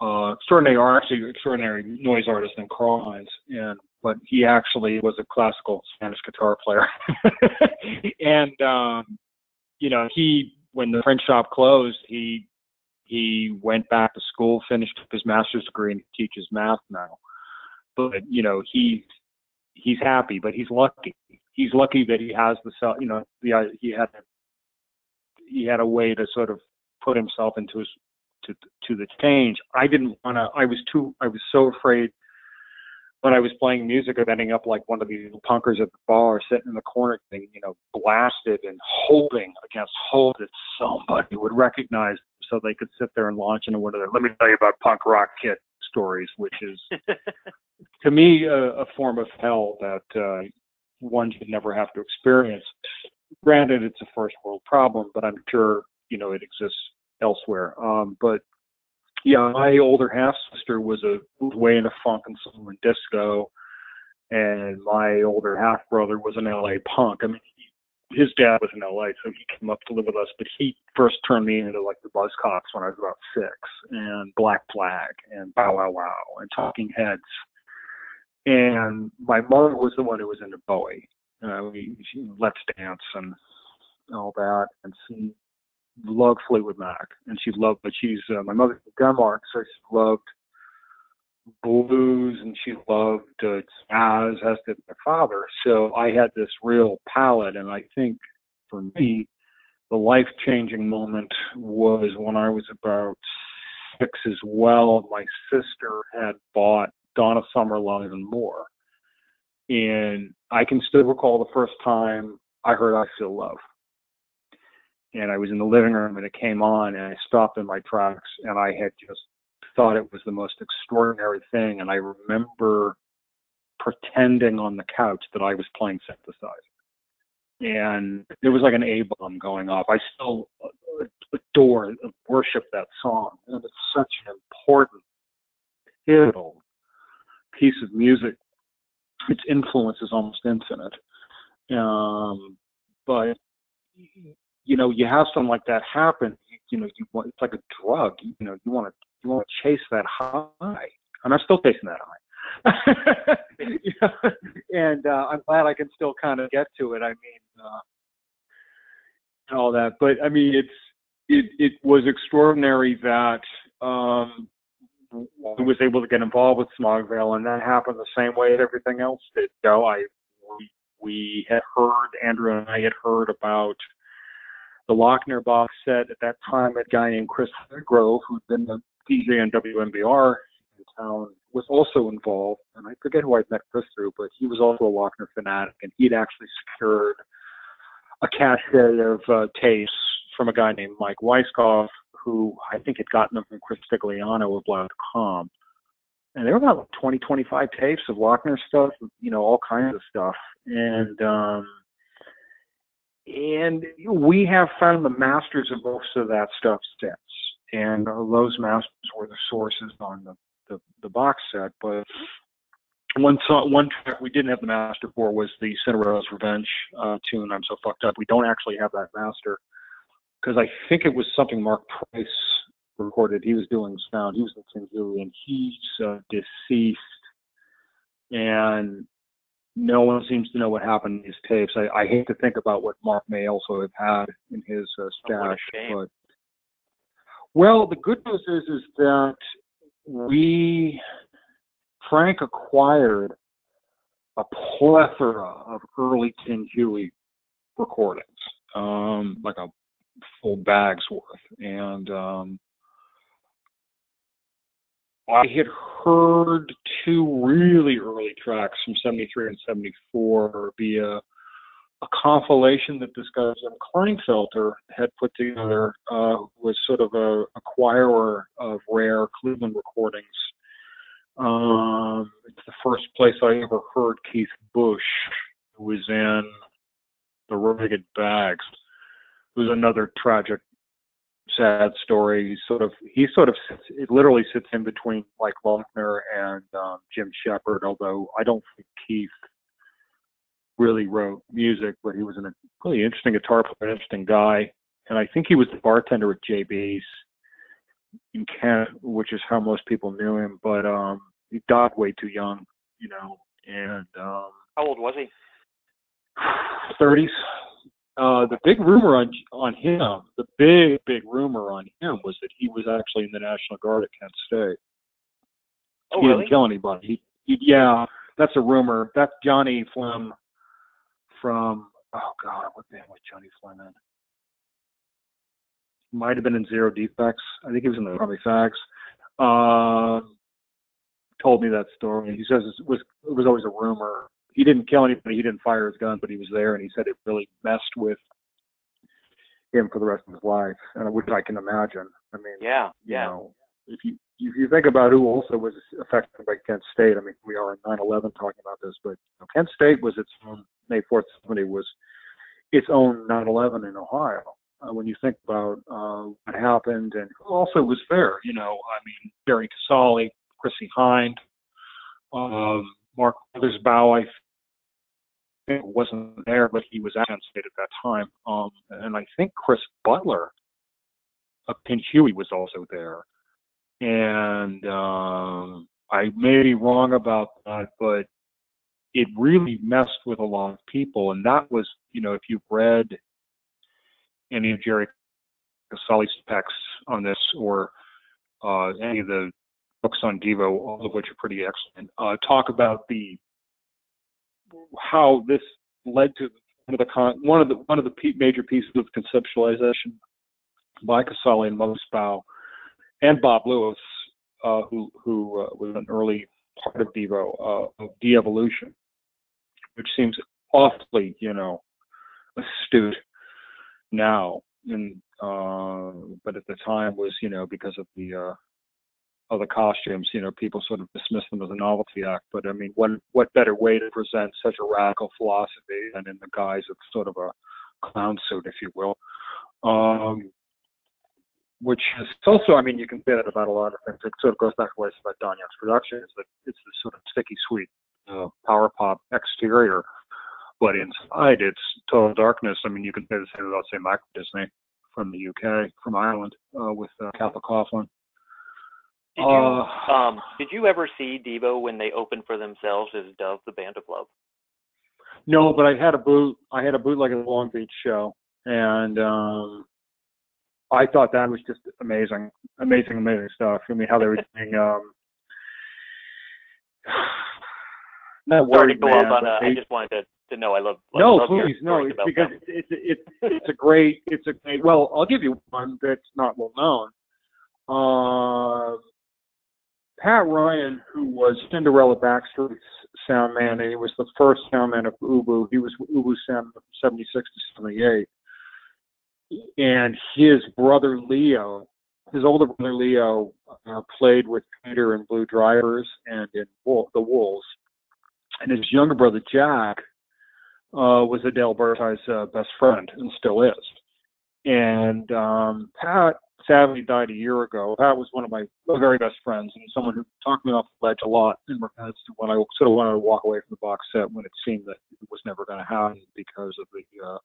uh, extraordinary, or actually extraordinary noise artist in Carl Hines, and but he actually was a classical Spanish guitar player. and um, you know, he when the print shop closed, he he went back to school, finished up his master's degree, and he teaches math now. But you know, he's he's happy, but he's lucky. He's lucky that he has the self. You know, the uh, he had he had a way to sort of put himself into his to to the change. I didn't want to. I was too. I was so afraid when I was playing music of ending up like one of these punkers at the bar, sitting in the corner, getting you know blasted and hoping against hope that somebody would recognize, so they could sit there and launch into one of their "Let me tell you about punk rock kid" stories, which is to me a, a form of hell that uh, one should never have to experience. Granted, it's a first world problem, but I'm sure you know it exists elsewhere. Um, but yeah, my older half sister was a was way into funk and soul and disco, and my older half brother was an LA punk. I mean, his dad was in LA, so he came up to live with us. But he first turned me into like the Buzzcocks when I was about six, and Black Flag, and Bow Wow Wow, and Talking Heads. And my mother was the one who was into Bowie. Uh, we, she, Let's Dance and all that, and she loved Fleetwood Mac, and she loved. But she's uh, my mother's from Denmark, so she loved blues and she loved uh, jazz, as did my father. So I had this real palette, and I think for me, the life-changing moment was when I was about six as well. My sister had bought Donna Summer Love and More. And I can still recall the first time I heard I Feel Love and I was in the living room and it came on and I stopped in my tracks and I had just thought it was the most extraordinary thing and I remember pretending on the couch that I was playing synthesizer. And it was like an A bomb going off. I still adore, worship that song. And it's such an important, pivotal piece of music. Its influence is almost infinite. Um, but you know, you have something like that happen, you, you know, you want it's like a drug. You know, you want to you want to chase that high. And I'm still chasing that high. and uh, I'm glad I can still kind of get to it. I mean, uh, all that. But I mean, it's it it was extraordinary that um, I was able to get involved with Smog Veil, and that happened the same way that everything else did. You know, I we, we had heard Andrew and I had heard about the Laughner box set at that time, a guy named Chris Grove, who'd been the DJ on WMBR in town, was also involved. And I forget who I'd met Chris through, but he was also a Laughner fanatic, and he'd actually secured a cache of uh, tapes from a guy named Mike Weiskopf, who I think had gotten them from Chris Stigliano of Loud.com. And there were about like 20, 25 tapes of Laughner stuff, you know, all kinds of stuff. And um, and we have found the masters of most of that stuff since. And those masters were the sources on the, the, the box set. But one song, one track we didn't have the master for was the Cinderella's Revenge uh, tune. I'm so fucked up. We don't actually have that master because I think it was something Mark Price recorded. He was doing sound. He was in King and he's uh, deceased. And no one seems to know what happened to his tapes. I, I hate to think about what Mark may also have had in his uh, stash. Oh, but well, the good news is is that we Frank acquired a plethora of early Tin Huey recordings, um, like a full bag's worth, and um, I had heard two really early tracks from 73 and 74 via a compilation that this guy Jim Kleinfelter had put together, uh, was sort of a acquirer of rare Cleveland recordings. Um, it's the first place I ever heard Keith Bush, who was in the Ragged Bags. Was another tragic sad story. He sort of he sort of sits, it literally sits in between like Laughner and um, Jim Shepard. Although I don't think Keith really wrote music, but he was a really interesting guitar player, interesting guy. And I think he was the bartender at JB's in Kent, which is how most people knew him. But um, he died way too young, you know. And um, how old was he? 30s, uh, the big rumor on on him, the big big rumor on him was that he was actually in the National Guard at Kent State. Oh, he really? didn't kill anybody. He, he, yeah, that's a rumor. That's Johnny Flynn from oh god, what the hell was Johnny Flynn in? Might have been in Zero Defects. I think he was in the Army Facts. Um, told me that story. He says it was it was always a rumor. He didn't kill anybody. He didn't fire his gun, but he was there, and he said it really messed with him for the rest of his life, and which I can imagine. I mean, Yeah, you yeah. know, if you if you think about who also was affected by Kent State, I mean, we are in 9/11 talking about this, but Kent State was its own May 4th, 70 was its own 9/11 in Ohio. Uh, when you think about uh, what happened and who also was there, you know, I mean, Jerry Casale, Chrissie Hynde, um, Mark Mothersbaugh, I think wasn't there, but he was at State at that time, um, and I think Chris Butler of Tin Huey was also there and um, I may be wrong about that, but it really messed with a lot of people. And that was, you know, if you've read any of Jerry Casale's texts on this or uh, any of the books on Devo, all of which are pretty excellent, uh, talk about the how this led to one of the con- one of the one of the major pieces of conceptualization by Casale and Mothersbaugh and Bob Lewis, uh, who who uh, was an early part of Devo, uh, of de-evolution, which seems awfully, you know, astute now, and uh, but at the time was, you know, because of the uh, of the costumes, you know, people sort of dismissed them as a novelty act. But I mean, what what better way to present such a radical philosophy than in the guise of sort of a clown suit, if you will. Um, which is also, I mean, you can say that about a lot of things. It sort of goes back to what I said about Young's production, is that it's this sort of sticky sweet uh, power pop exterior, but inside it's total darkness. I mean, you can say the same about, say, Microdisney from the UK, from Ireland, uh, with uh, Cathal Coughlan. Did you Uh, um did you ever see Devo when they opened for themselves as Dove the Band of Love? No, but I had a boot. I had a bootleg at the Long Beach show, and um, I thought that was just amazing, amazing, amazing stuff. I mean, how they were doing. Um, not Sorry to go man, off on but a, they- I just wanted to, to know I love, love no, love please, no. It's because them. it's it's it's a great it's a great. Well, I'll give you one that's not well known. Uh, Pat Ryan, who was Cinderella Backstreet's sound man, and he was the first sound man of Ubu. He was Ubu sound from '76 to '78, and his brother Leo, his older brother Leo, uh, played with Peter in Blue Drivers and in the Wolves, and his younger brother Jack uh, was Adele Bertei's uh, best friend and still is. And um, Pat sadly died a year ago. Pat was one of my very best friends and someone who talked me off the ledge a lot in regards to when I sort of wanted to walk away from the box set when it seemed that it was never going to happen because of the uh,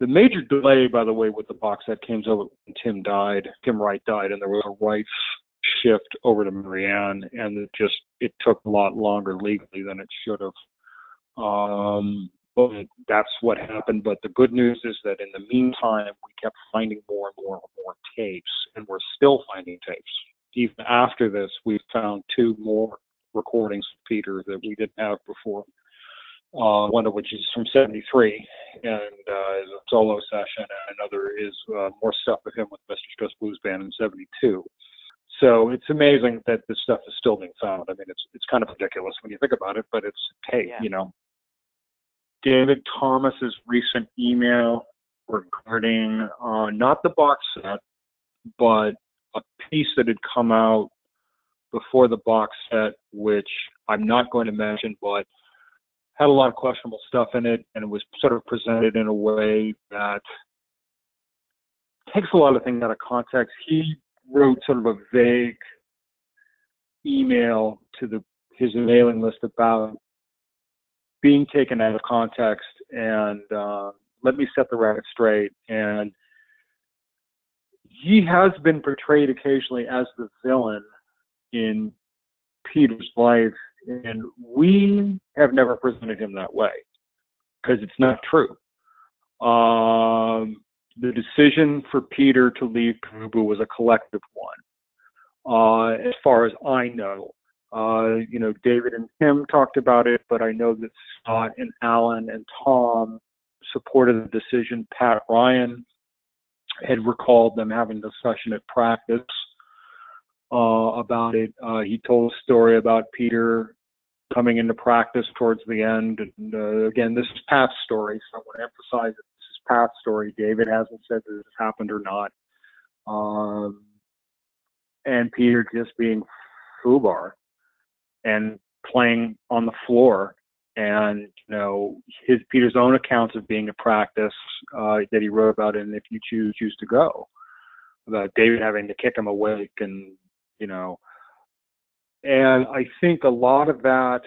the major delay, by the way, with the box set came over when Tim died. Tim Wright died, and there was a rights shift over to Marianne, and it just it took a lot longer legally than it should have. Um, but that's what happened. But the good news is that in the meantime, we kept finding more and more and more tapes, and we're still finding tapes. Even after this, we found two more recordings of Peter that we didn't have before. Uh, one of which is from '73 and uh, is a solo session, and another is uh, more stuff with him with Mr. Ghost Blues Band in '72. So it's amazing that this stuff is still being found. I mean, it's it's kind of ridiculous when you think about it, but it's hey, Yeah. you know, David Thomas's recent email regarding uh, not the box set, but a piece that had come out before the box set, which I'm not going to mention, but had a lot of questionable stuff in it, and it was sort of presented in a way that takes a lot of things out of context. He wrote sort of a vague email to the his mailing list about being taken out of context and uh, let me set the record straight. And he has been portrayed occasionally as the villain in Peter's life and we have never presented him that way because it's not true. Um, the decision for Peter to leave Pere Ubu was a collective one, uh, as far as I know. Uh, you know, David and Tim talked about it, but I know that Scott and Alan and Tom supported the decision. Pat Ryan had recalled them having a discussion at practice uh, about it. Uh, he told a story about Peter coming into practice towards the end. And uh, again, this is Pat's story, so I want to emphasize that Pat's story. David hasn't said that this happened or not. Um, and Peter just being foobar and playing on the floor. And you know his Peter's own accounts of being a practice uh, that he wrote about in "If You Choose, Choose to Go," about David having to kick him awake, and you know, and I think a lot of that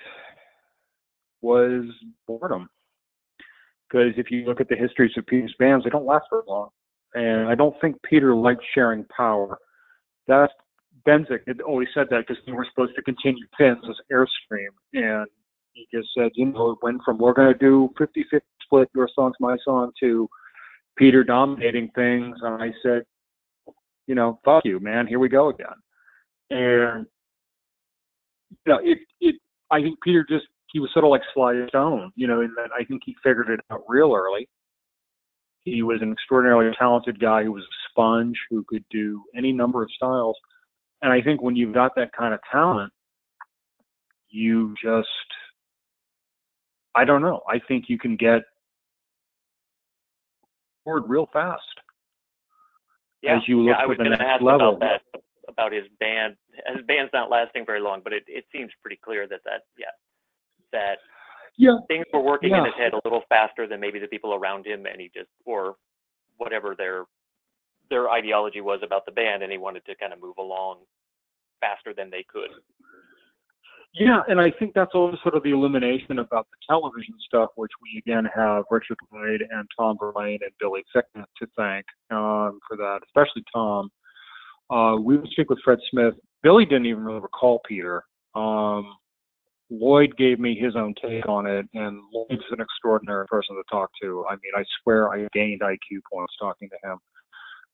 was boredom. Because if you look at the histories of Peter's bands, they don't last very long. And I don't think Peter liked sharing power. That's Bensick had always said that because they were supposed to continue Finn's as Airstream. And he just said, you know, it went from we're going to do 50 50 split, your song's my song, to Peter dominating things. And I said, you know, fuck you, man, here we go again. And you know, it it I think Peter just he was sort of like Sly Stone, you know, in that I think he figured it out real early. He was an extraordinarily talented guy who was a sponge who could do any number of styles. And I think when you've got that kind of talent, you just I don't know. I think you can get forward real fast. Yeah, as you look yeah, I for was the going to next ask level. about that, about his band. His band's not lasting very long, but it, it seems pretty clear that that yeah, that Yeah. things were working in his head a little faster than maybe the people around him, and he just or whatever their their ideology was about the band, and he wanted to kind of move along faster than they could. Yeah, and I think that's also sort of the illumination about the television stuff, which we again have Richard Lloyd and Tom Verlaine and Billy Ficca to thank um, for that, especially Tom. Uh, we would speak with Fred Smith. Billy didn't even really recall Peter. Um, Lloyd gave me his own take on it, and Lloyd's an extraordinary person to talk to. I mean, I swear I gained IQ points talking to him.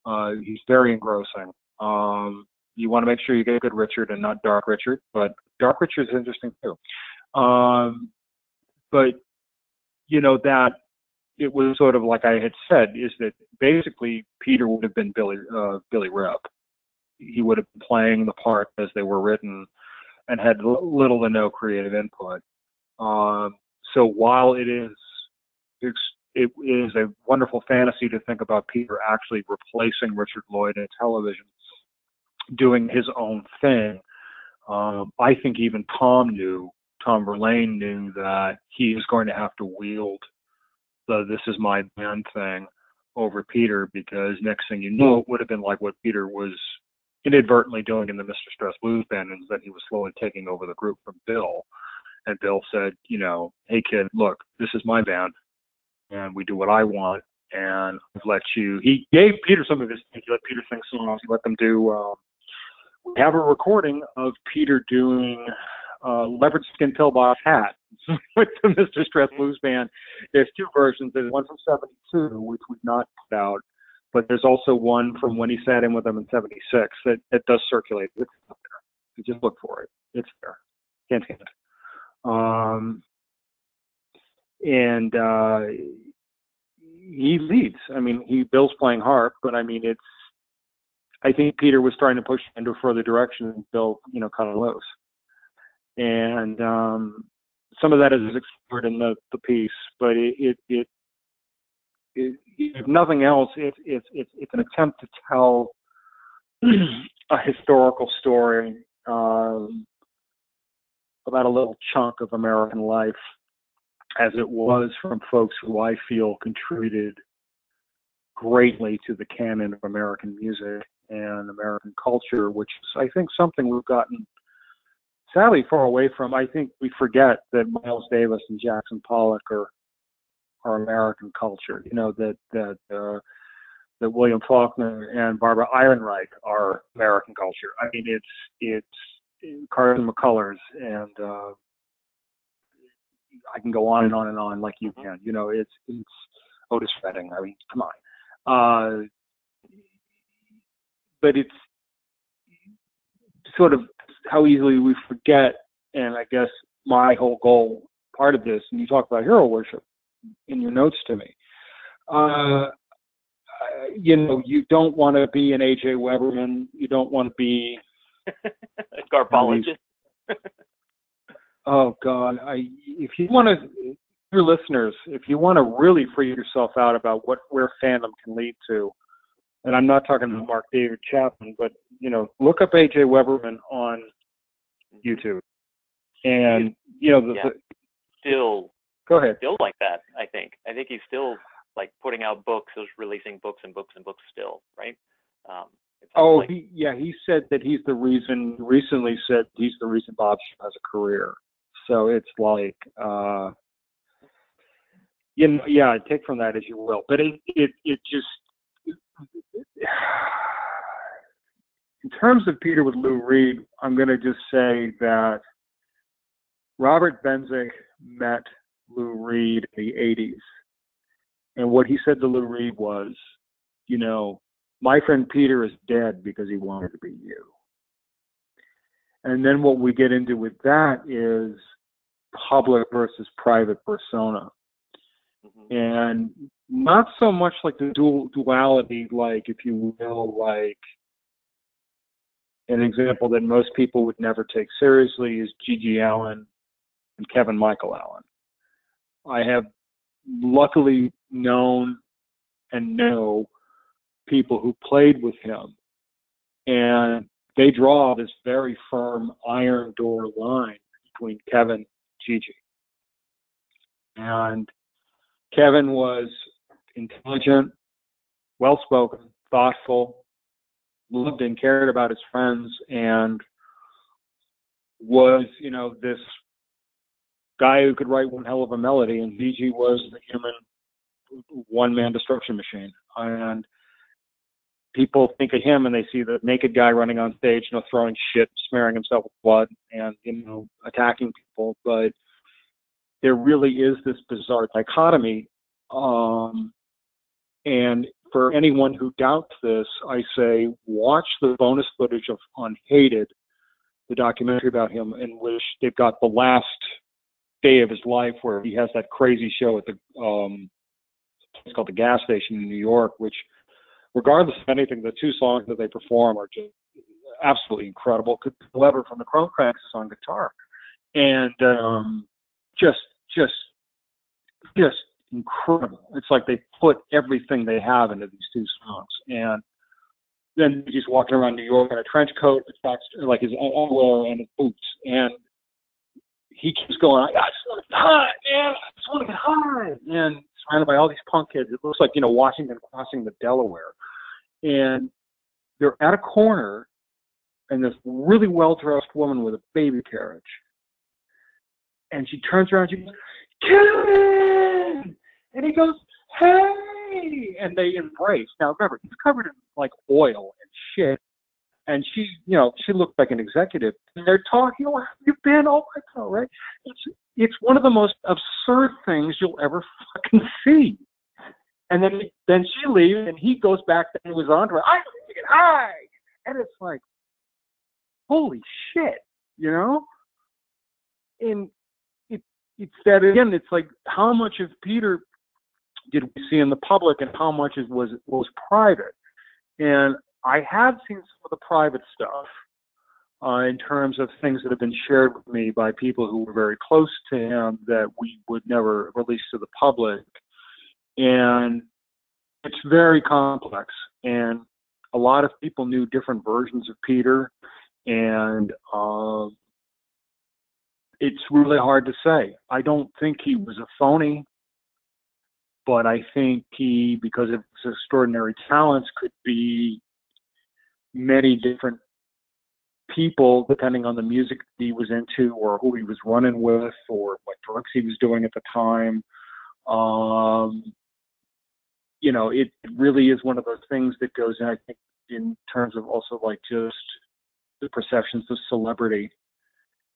Uh, he's very engrossing. Um, you want to make sure you get a good Richard and not Dark Richard, but Dark Richard is interesting too. Um, but you know that it was sort of like I had said, is that basically Peter would have been Billy uh, Billy Rip. He would have been playing the part as they were written, and had little to no creative input. Um, so while it is it is a wonderful fantasy to think about Peter actually replacing Richard Lloyd in television, doing his own thing. Um, I think even Tom knew, Tom Verlaine knew that he is going to have to wield the "this is my band" thing over Peter because next thing you know, it would have been like what Peter was inadvertently doing in the Mr. Stress Blues Band, is that he was slowly taking over the group from Bill. And Bill said, you know, hey kid, look, this is my band, and we do what I want, and I've let you. He gave Peter some of his. He let Peter sing songs. He let them do. Um, we have a recording of Peter doing uh, Leopard Skin Pillbox Hat with the Mr. Stress Blues Band. There's two versions. There's one from '72, which we've not put out, but there's also one from when he sat in with them in '76 that, that does circulate. It's there. You just look for it. It's there. Hint, hint. Um, and uh, he leads. I mean, he Bill's playing harp, but I mean, it's. I think Peter was trying to push into a further direction, and Bill, you know, kind of loose. And um, some of that is explored in the, the piece, but it it, it, it if nothing else, it, it, it, it's an attempt to tell a historical story um, about a little chunk of American life as it was from folks who I feel contributed greatly to the canon of American music and American culture, which is, I think, something we've gotten sadly far away from. I think we forget that Miles Davis and Jackson Pollock are are American culture. You know that that uh, that William Faulkner and Barbara Ehrenreich are American culture. I mean, it's it's Carson McCullers and uh, I can go on and on and on like you can. You know, it's it's Otis Redding. I mean, come on. Uh, but it's sort of how easily we forget, and I guess my whole goal, part of this, and you talk about hero worship in your notes to me. Uh, you know, you don't want to be an AJ Weberman. You don't want to be a garbologist. oh God, I if you want to, your listeners, if you want to really free yourself out about what where fandom can lead to, and I'm not talking about Mark David Chapman, but you know, look up AJ Weberman on YouTube, and you know the, yeah. the still go ahead. still like that. I think. I think he's still like putting out books, is releasing books and books and books still, right? Um, Oh, like, he, yeah, he said that he's the reason. Recently, said he's the reason Bob has a career. So it's like, uh, you know, yeah, take from that as you will. But it, it, it just, in terms of Peter with Lou Reed, I'm going to just say that Robert Bensick met Lou Reed in the 80s. And what he said to Lou Reed was, you know, my friend Peter is dead because he wanted to be you. And then what we get into with that is public versus private persona. mhm. And not so much like the dual duality, like if you will, like an example that most people would never take seriously is GG Allin and Kevin Michael Allin. I have luckily known and know people who played with him, and they draw this very firm iron door line between Kevin and GG. And Kevin was intelligent, well spoken, thoughtful, loved and cared about his friends, and was, you know, this guy who could write one hell of a melody. And GG was the human one man destruction machine. And people think of him and they see the naked guy running on stage, you know, throwing shit, smearing himself with blood, and you know, attacking people. But there really is this bizarre dichotomy. Um, and for anyone who doubts this, I say watch the bonus footage of Unhated, the documentary about him, in which they've got the last day of his life where he has that crazy show at the um, it's called the gas station in New York, which regardless of anything, the two songs that they perform are just absolutely incredible. Whoever from the Chrome Cranks is on guitar, and um, just, just, just incredible. It's like they put everything they have into these two songs, and then he's walking around New York in a trench coat, it's like his underwear and his boots, and he keeps going. I just want to get high, man. I just want to get high, and surrounded by all these punk kids. It looks like you know Washington crossing the Delaware, and they're at a corner, and this really well dressed woman with a baby carriage, and she turns around. She goes, Kevin, and he goes, hey, and they embrace. Now remember, he's covered in like oil and shit. And she, you know, she looked like an executive. And they're talking, oh, how have you been? Oh my God, right? It's it's one of the most absurd things you'll ever fucking see. And then then she leaves, and he goes back entourage. I want to get high, and it's like, holy shit, you know. And it it's that again. It's like how much of Peter did we see in the public, and how much is was was private. And I have seen some of the private stuff uh, in terms of things that have been shared with me by people who were very close to him that we would never release to the public. And it's very complex. And a lot of people knew different versions of Peter. And um, it's really hard to say. I don't think he was a phony, but I think he, because of his extraordinary talents, could be many different people depending on the music he was into or who he was running with or what drugs he was doing at the time. Um you know it, really is one of those things that goes in i think in terms of also like just the perceptions of celebrity.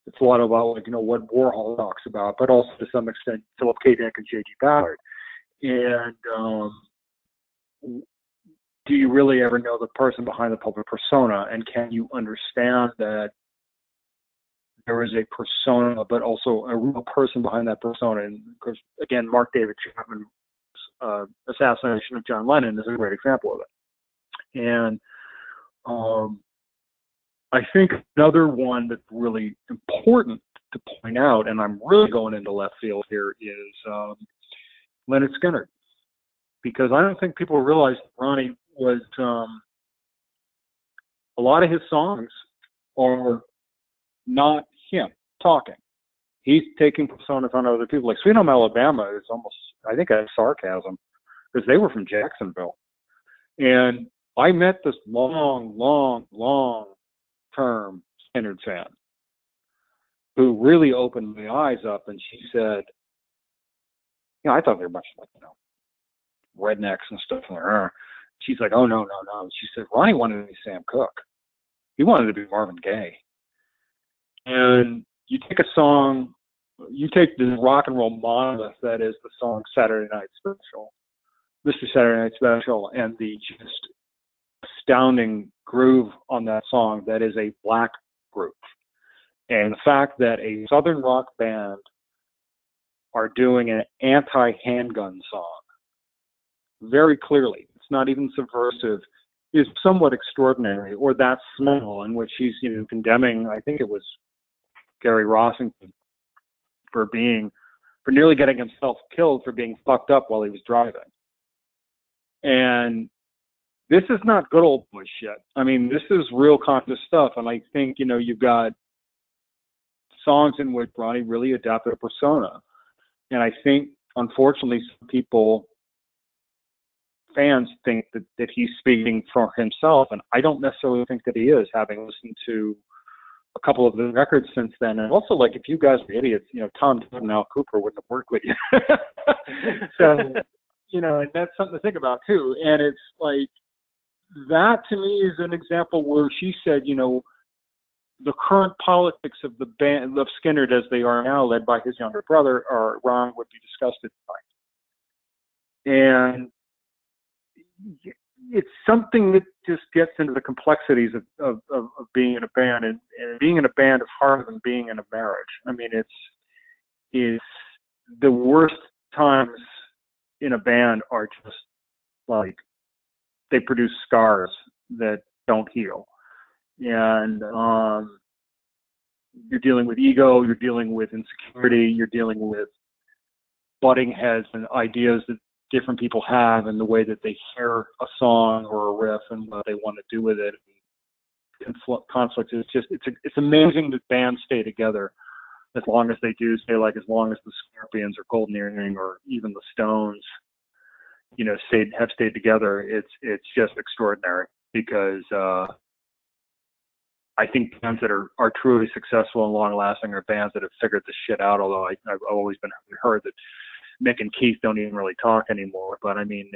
It's a lot about like you know what warhol talks about but also to some extent philip k. Dick and j.g ballard. And um, do you really ever know the person behind the public persona? And can you understand that there is a persona, but also a real person behind that persona? And of course, again, Mark David Chapman's uh, assassination of John Lennon is a great example of it. And um, I think another one that's really important to point out, and I'm really going into left field here, is um, Lynyrd Skynyrd. Because I don't think people realize Ronnie was um, a lot of his songs are not him talking. He's taking personas on other people. Like Sweet Home Alabama is almost, I think, a sarcasm because they were from Jacksonville. And I met this long, long, long term Skynyrd fan who really opened my eyes up and she said, you know, I thought they were a bunch of like, you know, rednecks and stuff like. She's like, oh no, no, no. She said, Ronnie wanted to be Sam Cooke. He wanted to be Marvin Gaye. And you take a song, you take the rock and roll monolith that is the song Saturday Night Special, Mr. Saturday Night Special, and the just astounding groove on that song that is a black groove. And the fact that a Southern rock band are doing an anti handgun song very clearly it's not even subversive, is somewhat extraordinary. Or that smell in which he's, you know, condemning, I think it was Gary Rossington for being, for nearly getting himself killed for being fucked up while he was driving. And this is not good old boy shit. I mean, this is real conscious stuff. And I think, you know, you've got songs in which Ronnie really adapted a persona. And I think, unfortunately, some people fans think that, that he's speaking for himself, and I don't necessarily think that he is, having listened to a couple of the records since then. And also, like, if you guys are idiots, you know, Tom and Al Kooper wouldn't have worked with you. so, you know, and that's something to think about too. And it's like that to me is an example where she said, you know, the current politics of the band of Skynyrd as they are now, led by his younger brother, are Ron would be disgusted by. And it's something that just gets into the complexities of, of, of, of being in a band and, and being in a band is harder than being in a marriage. I mean, it's, is the worst times in a band are just like they produce scars that don't heal. And um, you're dealing with ego, you're dealing with insecurity, you're dealing with butting heads and ideas that different people have and the way that they hear a song or a riff and what they want to do with it. Conflict is just it's a, it's amazing that bands stay together as long as they do stay like as long as the Scorpions or Golden Earring or even the Stones, you know, stayed have stayed together. It's it's just extraordinary because uh, I think bands that are are truly successful and long lasting are bands that have figured this shit out. Although I, I've always been heard that Mick and Keith don't even really talk anymore. But I mean,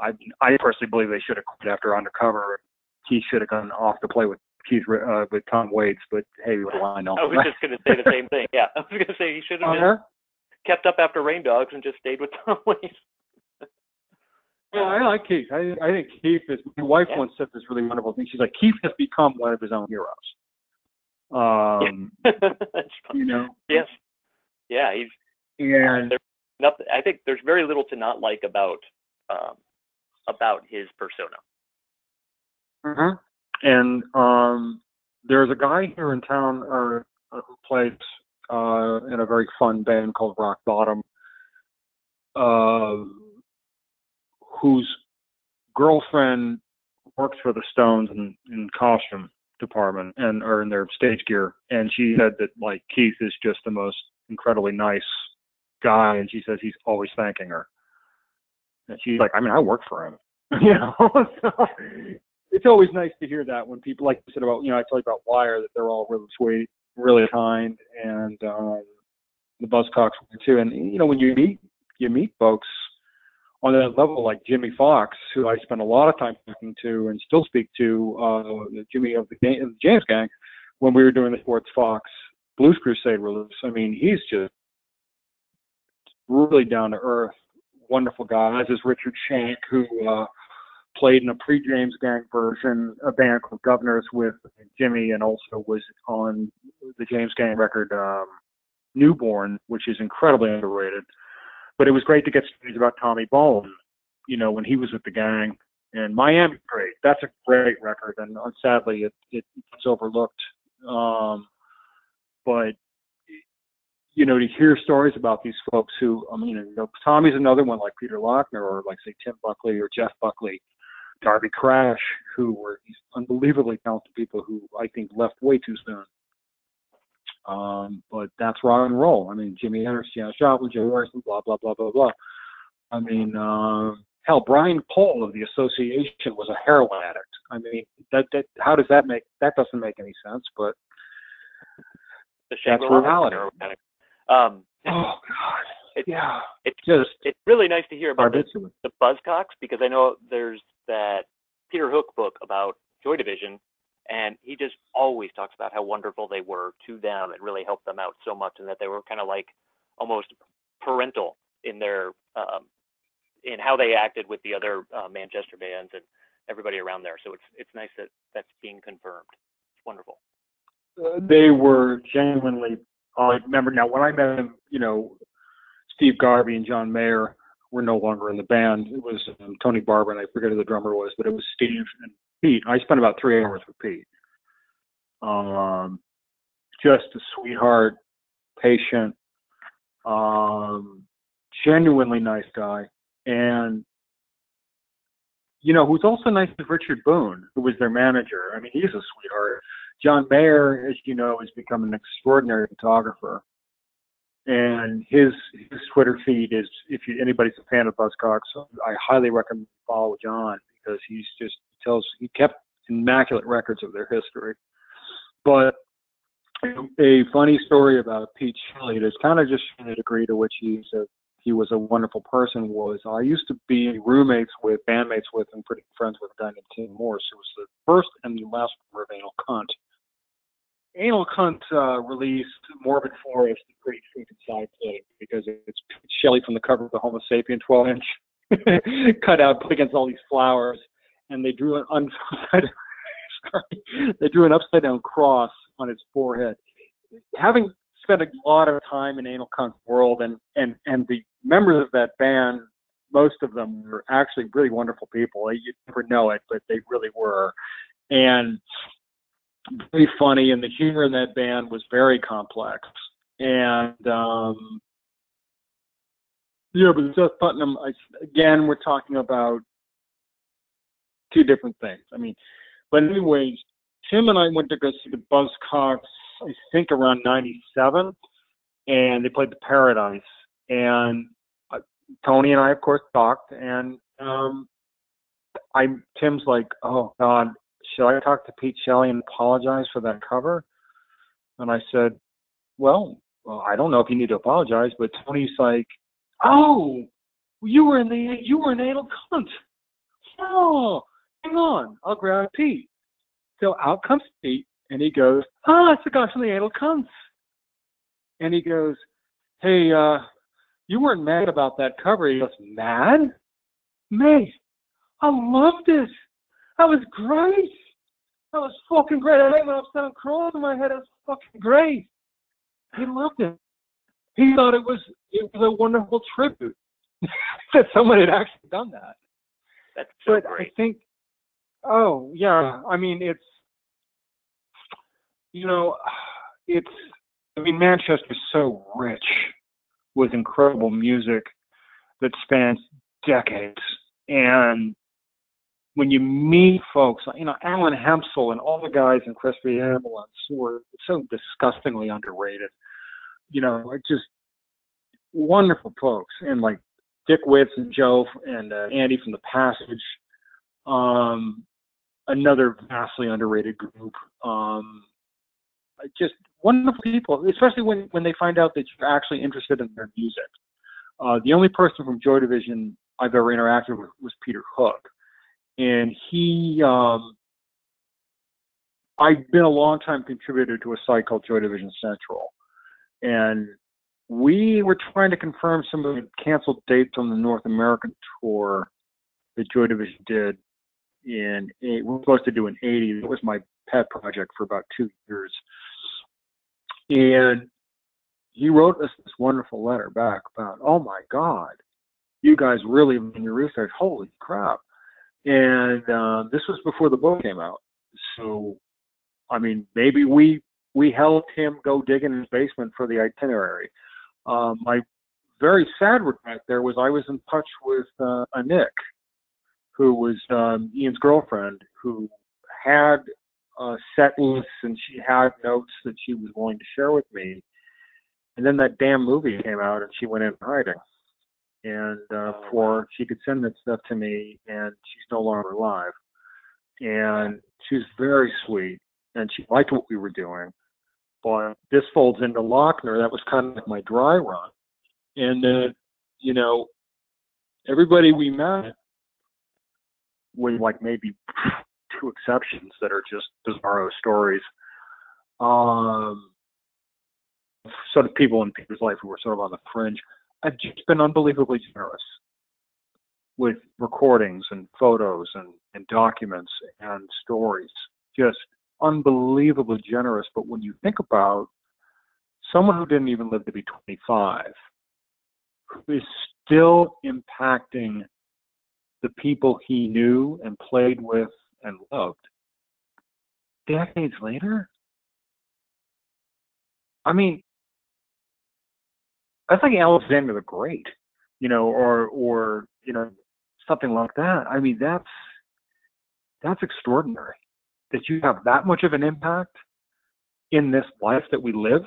I I personally believe they should have quit after Undercover. Keith should have gone off to play with Keith uh, with Tom Waits. But hey, what do I know? I was just going to say the same thing. Yeah, I was going to say he should have uh-huh. kept up after Rain Dogs and just stayed with Tom Waits. Yeah, I like Keith. I I think Keith is. My wife yeah. once said this really wonderful thing. She's like, Keith has become one of his own heroes. Um, you know. Yes. Yeah, he's. And nothing. I think there's very little to not like about um, about his persona. Mm-hmm. And um, there's a guy here in town uh, who plays uh, in a very fun band called Rock Bottom, uh, whose girlfriend works for the Stones in, in costume department and or in their stage gear, and she said that like Keith is just the most incredibly nice guy, and she says he's always thanking her. And she's like, I mean, I work for him, you know. so it's always nice to hear that when people, like you said about, you know, I tell you about Wire that they're all really sweet, really kind, and um, the Buzzcocks too. And you know, when you meet you meet folks on that level, like Jimmy Fox, who I spent a lot of time talking to and still speak to, uh, Jimmy of the, the James Gang, when we were doing the Sports Fox Blues Crusade release. I mean, he's just really down to earth, wonderful guy, is Richard Shack, who uh, played in a pre-James Gang version, a band called Governors with Jimmy, and also was on the James Gang record um, Newborn, which is incredibly underrated. But it was great to get stories about Tommy Bolin, you know, when he was with the gang. And Miami, great. That's a great record, and uh, sadly, it it gets overlooked. Um, but you know, to hear stories about these folks who, I mean, you know, Tommy's another one like Peter Laughner or like say Tim Buckley or Jeff Buckley, Darby Crash, who were these unbelievably talented people who I think left way too soon. Um, but that's rock and roll. I mean, Jimi Hendrix, Janis Joplin, Joe Harrison, blah blah blah blah blah. I mean, uh, hell, Brian Paul of the Association was a heroin addict. I mean, that that how does that make that doesn't make any sense, but The that's reality. Um, Oh God, it's yeah, it's just it's really nice to hear about the, the Buzzcocks because I know there's that Peter Hook book about Joy Division, and he just always talks about how wonderful they were to them and really helped them out so much, and that they were kind of like almost parental in their um, in how they acted with the other uh, Manchester bands and everybody around there. So it's it's nice that that's being confirmed. It's wonderful. uh, they were genuinely. I remember now when I met him. You know, Steve Garvey and John Maher were no longer in the band. It was um, Tony Barber and I forget who the drummer was, but it was Steve and Pete. I spent about three hours with Pete. Um, just a sweetheart, patient, um, genuinely nice guy, and you know who's also nice is Richard Boon, who was their manager. I mean, he's a sweetheart. John Maher, as you know, has become an extraordinary photographer. And his his Twitter feed is, if you, anybody's a fan of Buzzcocks, I highly recommend follow John because he's just he tells he kept immaculate records of their history. But a funny story about Pete Shelley that's kind of just the degree to which he's a he was a wonderful person was I used to be roommates with bandmates with and pretty friends with a guy named Tim Morse who was the first and the last member Cunt. Anal Cunt uh, released Morbid Florist, pretty freaking side thing because it's Shelley from the cover of the Homo sapien 12 inch cut out put against all these flowers, and they drew an un- sorry, they drew an upside down cross on his forehead. Having spent a lot of time in Anal Cunt's world, and and and the members of that band, most of them were actually really wonderful people. You never know it, but they really were, and very funny. And the humor in that band was very complex. And um, yeah, but Seth Putnam, I, again, we're talking about two different things. I mean, but anyways, Tim and I went to go see the Buzzcocks, I think around '97, and they played the Paradise. And uh, Tony and I, of course, talked, and um, I Tim's like, "Oh God, should I talk to Pete Shelley and apologize for that cover?" And I said, "Well, well I don't know if you need to apologize, but Tony's like, oh, you were in the you were an anal cunt. Oh, hang on, I'll grab Pete." So out comes Pete, and he goes, "Ah, it's the guy from the anal cunts." And he goes, "Hey, uh, you weren't mad about that cover?" He goes, "Mad? Mate, I loved it. That was great. That was fucking great. I went upside and crawled in my head. It was fucking great. He loved it. He thought it was it was a wonderful tribute that someone had actually done that. That's so But great. I think, oh yeah, I mean it's, you know, it's. I mean Manchester's so rich with incredible music that spans decades, and when you meet folks, you know, Alan Hempsall and all the guys in Crispy Ambulance who are so disgustingly underrated, you know, are just wonderful folks. And like Dick Witts and Joe and uh, Andy from The Passage, um, another vastly underrated group. Um, just wonderful people, especially when, when they find out that you're actually interested in their music. Uh, the only person from Joy Division I've ever interacted with was Peter Hook and he um I've been a long time contributor to a site called Joy Division Central. And we were trying to confirm some of the canceled dates on the North American tour that Joy Division did in we were supposed to do in 80. It was my pet project for about two years. And he wrote us this wonderful letter back about, oh my God, you guys really in your research, holy crap. And uh, this was before the book came out. So, I mean, maybe we we helped him go dig in his basement for the itinerary. Um, my very sad regret there was I was in touch with uh, Annik, who was um, Ian's girlfriend, who had uh, set lists and she had notes that she was willing to share with me. And then that damn movie came out and she went in hiding. And uh, before she could send that stuff to me, and she's no longer alive. And she was very sweet and she liked what we were doing. But this folds into Laughner. That was kind of like my dry run. And, uh, you know, everybody we met, with like maybe two exceptions that are just bizarro stories, um, sort of people in Peter's life who were sort of on the fringe, I've just been unbelievably generous with recordings and photos and, and documents and stories. Just unbelievably generous. But when you think about someone who didn't even live to be 25, who is still impacting the people he knew and played with and loved, decades later, I mean, that's like Alexander the Great, you know, or or you know something like that. I mean, that's that's extraordinary that you have that much of an impact in this life that we live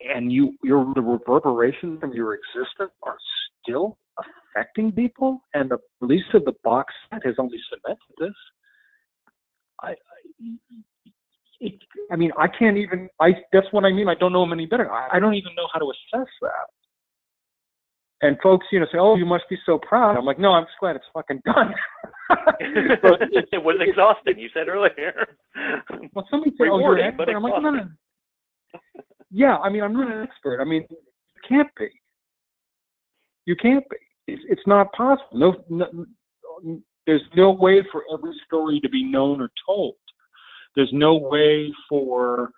and you your the reverberations from your existence are still affecting people and the release of the box set has only cemented this i I, it, I mean i can't even i that's what i mean i don't know them any better I, I don't even know how to assess that and folks, you know, say, "Oh, you must be so proud." I'm like, "No, I'm just glad it's fucking done." it, it was exhausting. You said earlier. Well, somebody say, "Oh, you're an expert." I'm like, "No, no." Yeah, I mean, I'm not an expert. I mean, you can't be. You can't be. It's, it's not possible. No, no, there's no way for every story to be known or told. There's no way for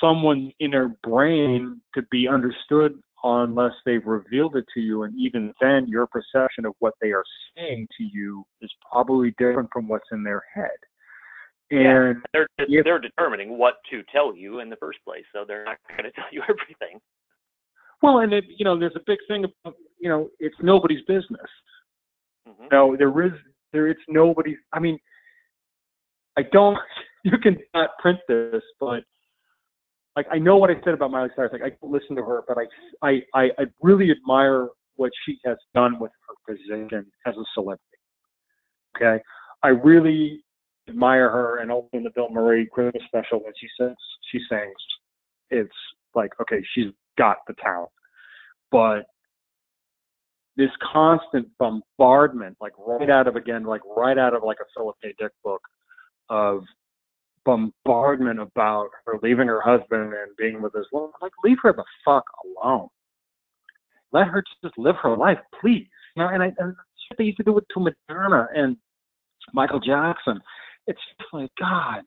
someone's inner brain to be understood unless they've revealed it to you. And even then, your perception of what they are saying to you is probably different from what's in their head. And yeah, they're if, they're determining what to tell you in the first place, so they're not going to tell you everything. Well, and it, you know, there's a big thing about you know, it's nobody's business. Mm-hmm. No, there is there. It's nobody's. I mean, I don't. You can not print this, but like I know what I said about Miley Cyrus. Like I don't listen to her, but I I I, really admire what she has done with her position as a celebrity. Okay, I really admire her, and in the Bill Murray Christmas special when she sings, she sings, it's like okay, she's got the talent, but this constant bombardment, like right out of again, like right out of like a Philip K. Dick book, of bombardment about her leaving her husband and being with his woman. Like, leave her the fuck alone. Let her just live her life, please. You know, and I and shit they used to do it to Madonna and Michael Jackson. It's just like God,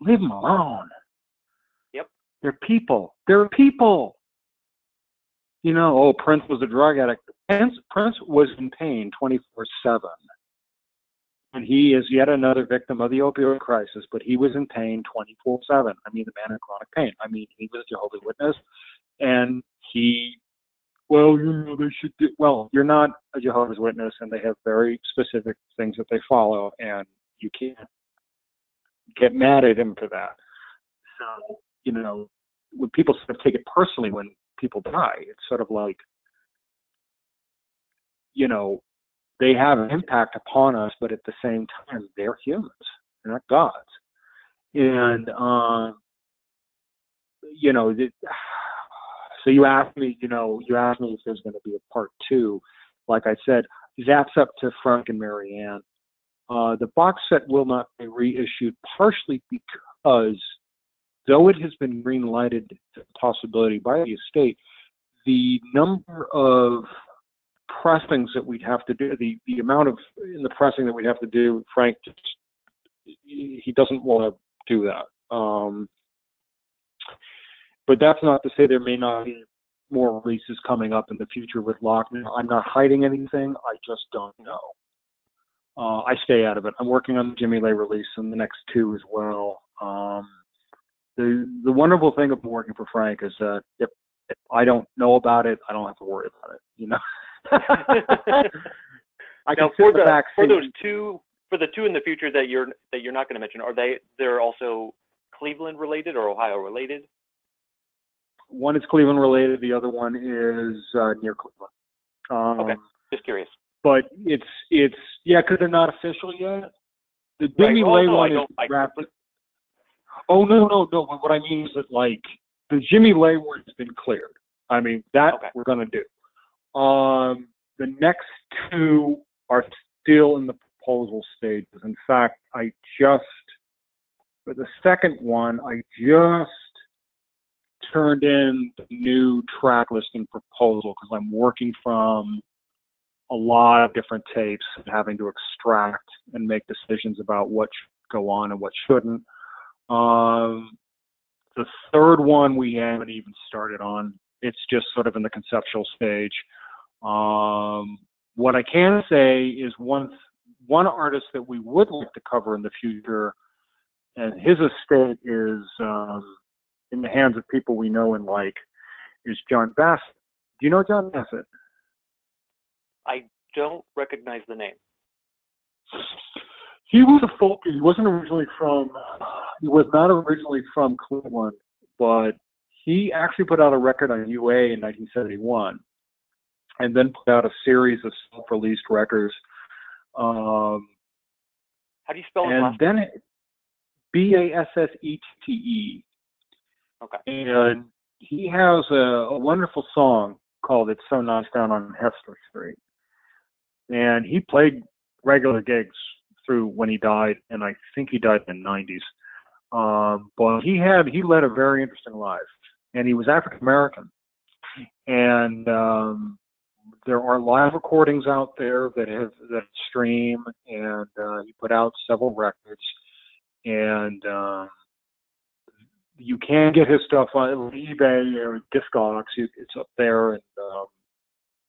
leave them alone. Yep. They're people. They're people. You know, oh, Prince was a drug addict. Prince, Prince was in pain 24 7 and he is yet another victim of the opioid crisis, but he was in pain 24 7. I mean, the man in chronic pain. I mean, he was a Jehovah's Witness, and he, well, you know, they should do, well, you're not a Jehovah's Witness, and they have very specific things that they follow, and you can't get mad at him for that. So, you know, when people sort of take it personally when people die, it's sort of like, you know, they have an impact upon us, but at the same time, they're humans. They're not gods. And, uh, you know, the, so you asked me, you know, you asked me if there's going to be a part two. Like I said, that's up to Frank and Marianne. Uh, the box set will not be reissued, partially because though it has been green lighted possibility by the estate, the number of pressings that we'd have to do, the, the amount of in the pressing that we'd have to do, Frank just he doesn't want to do that. Um, but that's not to say there may not be more releases coming up in the future with Laughner. I'm not hiding anything. I just don't know. Uh, I stay out of it. I'm working on the Jimmy Lay release and the next two as well. Um, the the wonderful thing about working for Frank is that if, if I don't know about it, I don't have to worry about it. You know. I now can for the the for those two for the two in the future that you're that you're not going to mention, are they they're also Cleveland related or Ohio related? One is Cleveland related. The other one is uh, near Cleveland. Um, Okay, just curious. But it's it's yeah, because they're not official yet. The Right. Jimmy Oh, Lay no, one is don't- Oh no no no! What I mean is that like the Jimmy Lay one has been cleared. I mean that Okay. we're gonna do. Um, the next two are still in the proposal stages. In fact, I just for the second one, I just turned in the new track listing proposal because I'm working from a lot of different tapes and having to extract and make decisions about what should go on and what shouldn't. Um, the third one we haven't even started on. It's just sort of in the conceptual stage. Um, what I can say is one one artist that we would like to cover in the future, and his estate is um, in the hands of people we know and like, is John Bassette. Do you know John Bassette? I don't recognize the name. He was a folk. He wasn't originally from. He was not originally from Cleveland, but he actually put out a record on UA in 1971, and then put out a series of self-released records. Um, How do you spell and last? then B A S S E T T E. Okay. And he has a, a wonderful song called "It's So Nice Down on Hester Street," and he played regular gigs through when he died, and I think he died in the '90s. Um, but he had he led a very interesting life, and he was African American, and um, there are live recordings out there that have that stream, and uh, he put out several records, and um, you can get his stuff on eBay or Discogs. It's up there, and um,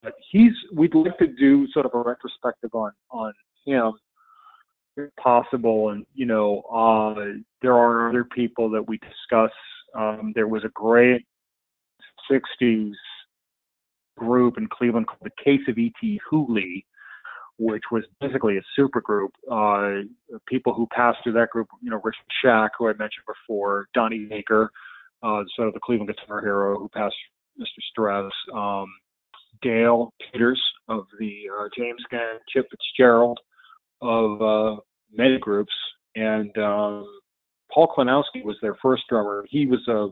but he's we'd like to do sort of a retrospective on on him if possible. And you know uh there are other people that we discuss. Um there was a great 60s group in Cleveland called the Case of E.T. Hooley which was basically a super group uh people who passed through that group you know Richard Shack who I mentioned before Donnie Baker uh sort of the Cleveland guitar hero who passed Mr. Stress um Dale Peters of the uh, James Gang, Chip Fitzgerald of uh, many groups, and um, Paul Klinowski was their first drummer. He was a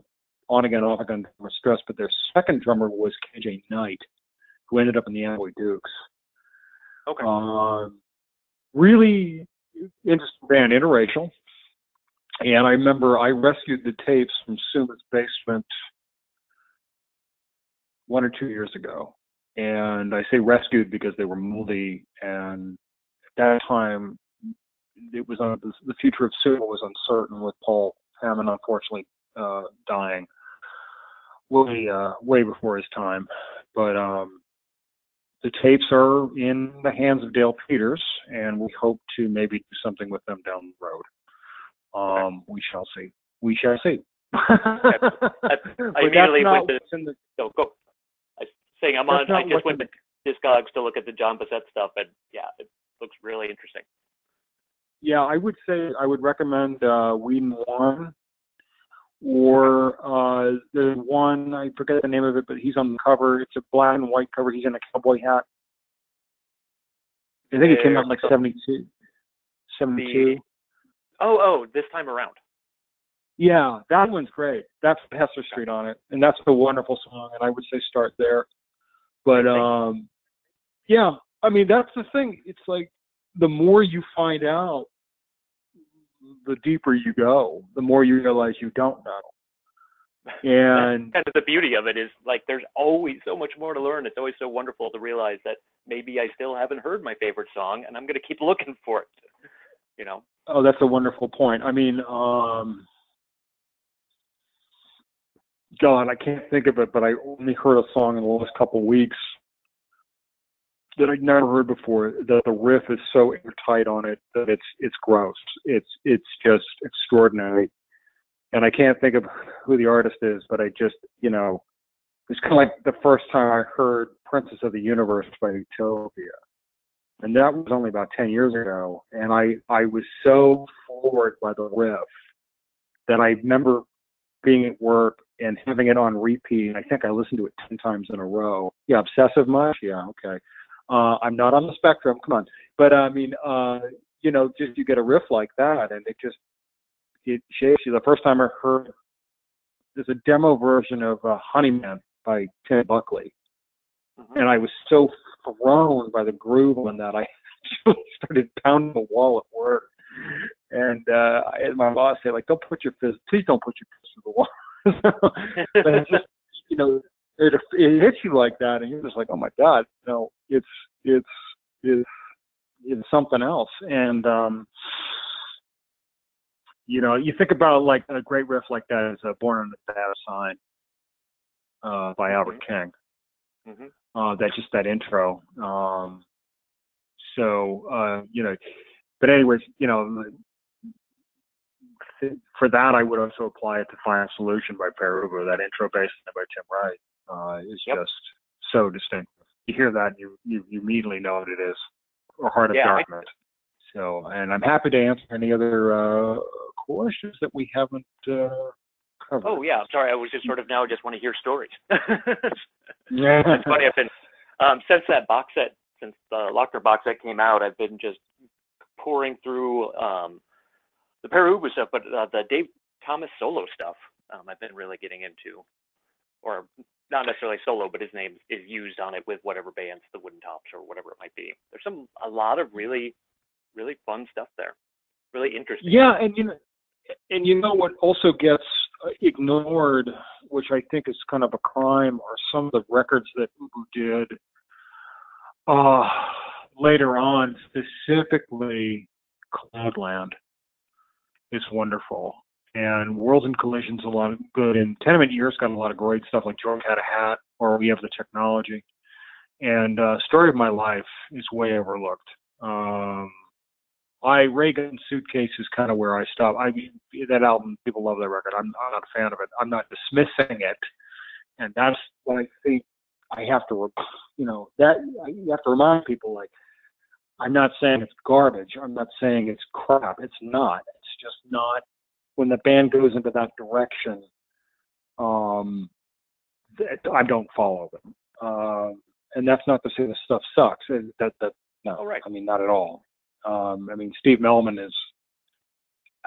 on again, off again drummer stress, but their second drummer was KJ Knight, who ended up in the Amboy Dukes. Okay. Um, really interesting band, interracial. And I remember I rescued the tapes from Suma's basement one or two years ago. And I say rescued because they were moldy. And at that time, it was on, the future of Suma was uncertain with Paul Hamann unfortunately uh, dying way uh, way before his time. But um, the tapes are in the hands of Dale Peters, and we hope to maybe do something with them down the road. Um, we shall see. We shall see. I immediately went to in the- so go. I saying I'm on. I just went to Discogs to look at the John Bassette stuff, and yeah, it looks really interesting. Yeah, I would say I would recommend uh, Whedon One, or uh, there's one I forget the name of it, but he's on the cover. It's a black and white cover. He's in a cowboy hat. I think it came out in like Uh, 72. 72. Oh, oh, this time around. Yeah, that one's great. That's Hester Street on it, and that's a wonderful song. And I would say start there. But um, yeah, I mean that's the thing. It's like the more you find out, the deeper you go. The more you realize you don't know. And kind of the beauty of it is like there's always so much more to learn. It's always so wonderful to realize that maybe I still haven't heard my favorite song, and I'm going to keep looking for it. You know. Oh, that's a wonderful point. I mean, um, God, I can't think of it, but I only heard a song in the last couple of weeks that I'd never heard before. That the riff is so airtight on it that it's it's gross. It's it's just extraordinary. And I can't think of who the artist is, but I just you know, it's kind of like the first time I heard "Princess of the Universe" by Utopia, and that was only about ten years ago. And I I was so floored by the riff that I remember being at work and having it on repeat. I think I listened to it 10 times in a row. Yeah, obsessive much? Yeah, okay. Uh, I'm not on the spectrum. Come on. But I mean, uh, you know, just you get a riff like that and it just, it shakes you. The first time I heard, there's a demo version of uh, Honeyman by Tim Buckley. Mm-hmm. And I was so thrown by the groove on that. I started pounding the wall at work. And uh, I my boss said, like, don't put your fist, please don't put your fist to the wall. but it's just, you know, it, it hits you like that, and you're just like, oh my god, you no, it's it's it's it's something else. And um, you know, you think about like a great riff like that is a "Born on the Bad Sign" uh, by Albert King. Mm-hmm. Uh, that just that intro. Um, so uh, you know, but anyways, you know, for that, I would also apply it to Final Solution by Pere Ubu. That intro bass by Tim Wright uh, is Yep. just so distinct. You hear that, you, you you immediately know what it is, or Heart of Yeah, I- Darkness. So, and I'm happy to answer any other uh, questions that we haven't uh, covered. Oh yeah, sorry. I was just sort of now just want to hear stories. Yeah. it's funny. I've been um, since that box set, since the Laughner box set came out, I've been just pouring through um, the Pere Ubu stuff, but uh, the Dave Thomas solo stuff. Um, I've been really getting into, or not necessarily solo, but his name is used on it with whatever bands, the Wooden Tops or whatever it might be. There's some a lot of really, really fun stuff there. Really interesting. Yeah, and you know, and you know what also gets uh, ignored, which I think is kind of a crime, are some of the records that Ubu did uh, later on, specifically Cloudland is wonderful. And Worlds and Collisions a lot of good. And Tenement Years got a lot of great stuff like George Had a Hat or We Have the Technology. And uh, Story of My Life is way overlooked. Um, I Raygun Suitcase is kind of where I stop. I mean, that album, people love that record. I'm, I'm not a fan of it. I'm not dismissing it, and that's what I think I have to, you know, that you have to remind people like I'm not saying it's garbage. I'm not saying it's crap. It's not. It's just not. When the band goes into that direction, um, that I don't follow them. Um, and that's not to say the stuff sucks. That that no, Oh, right. I mean not at all. Um, I mean Steve Mehlman is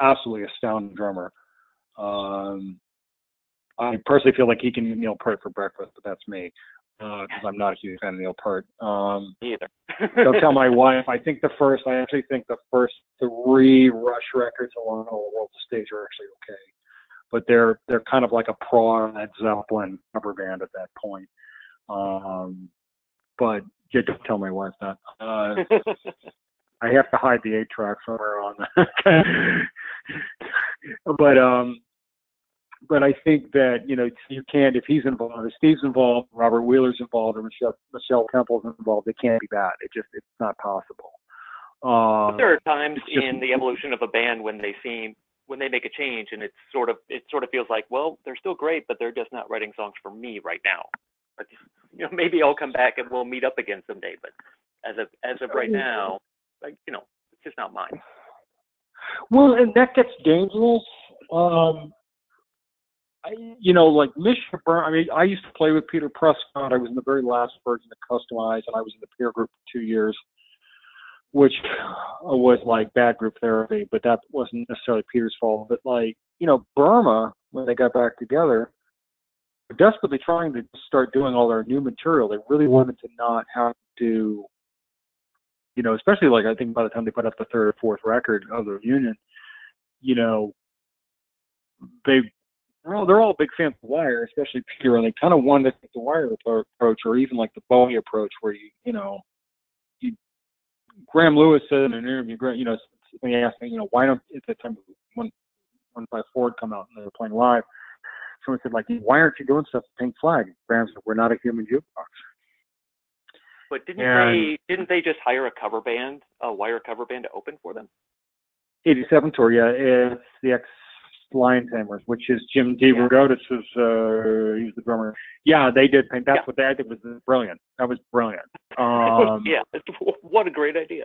absolutely astounding drummer. Um, I personally feel like he can eat Neil Peart for breakfast, but that's me because I'm not a huge fan of Neil Peart. Um, either. Don't tell my wife. I think the first, I actually think the first three Rush records along all the world stage are actually okay, but they're they're kind of like a prawn Led Zeppelin cover band at that point. Um, but yeah, don't tell my wife that. Uh, I have to hide the eight track somewhere on that. but um, but I think that you know you can't if he's involved, if Steve's involved, Robert Wheeler's involved, or Michele Michele Temple's involved, it can't be bad. It just it's not possible. Um, there are times just- in the evolution of a band when they seem when they make a change and it's sort of it sort of feels like well they're still great but they're just not writing songs for me right now but you know maybe i'll come back and we'll meet up again someday but as of as of right now like you know it's just not mine Well, and that gets dangerous. Um, I, you know, like Misha Burn. I mean, I used to play with Peter Prescott. I was in the very last version of Kustomized, and I was in the peer group for two years, which was like bad group therapy. But that wasn't necessarily Peter's fault. But like, you know, Burma, when they got back together, were desperately trying to start doing all their new material. They really wanted to not have to you know, especially like I think by the time they put out the third or fourth record of the reunion, you know, they they're all they're all big fans of Wire, especially Peter, and they kind of wanted to take the Wire approach, or even like the Bowie approach, where you you know, you Graham Lewis said in an interview, you know, when he asked me, you know, why don't at the time when when by Ford come out and they were playing live, someone said like, why aren't you doing stuff with Pink Flag? Graham said, we're not a human jukebox. But didn't And- they didn't they just hire a cover band, a Wire cover band to open for them? 87 tour, yeah, it's the ex Lion Tamers, which is Jim DeRogatis is uh he's the drummer. Yeah, they did paint. That's what they I think was brilliant. That was brilliant. Um yeah, what a great idea.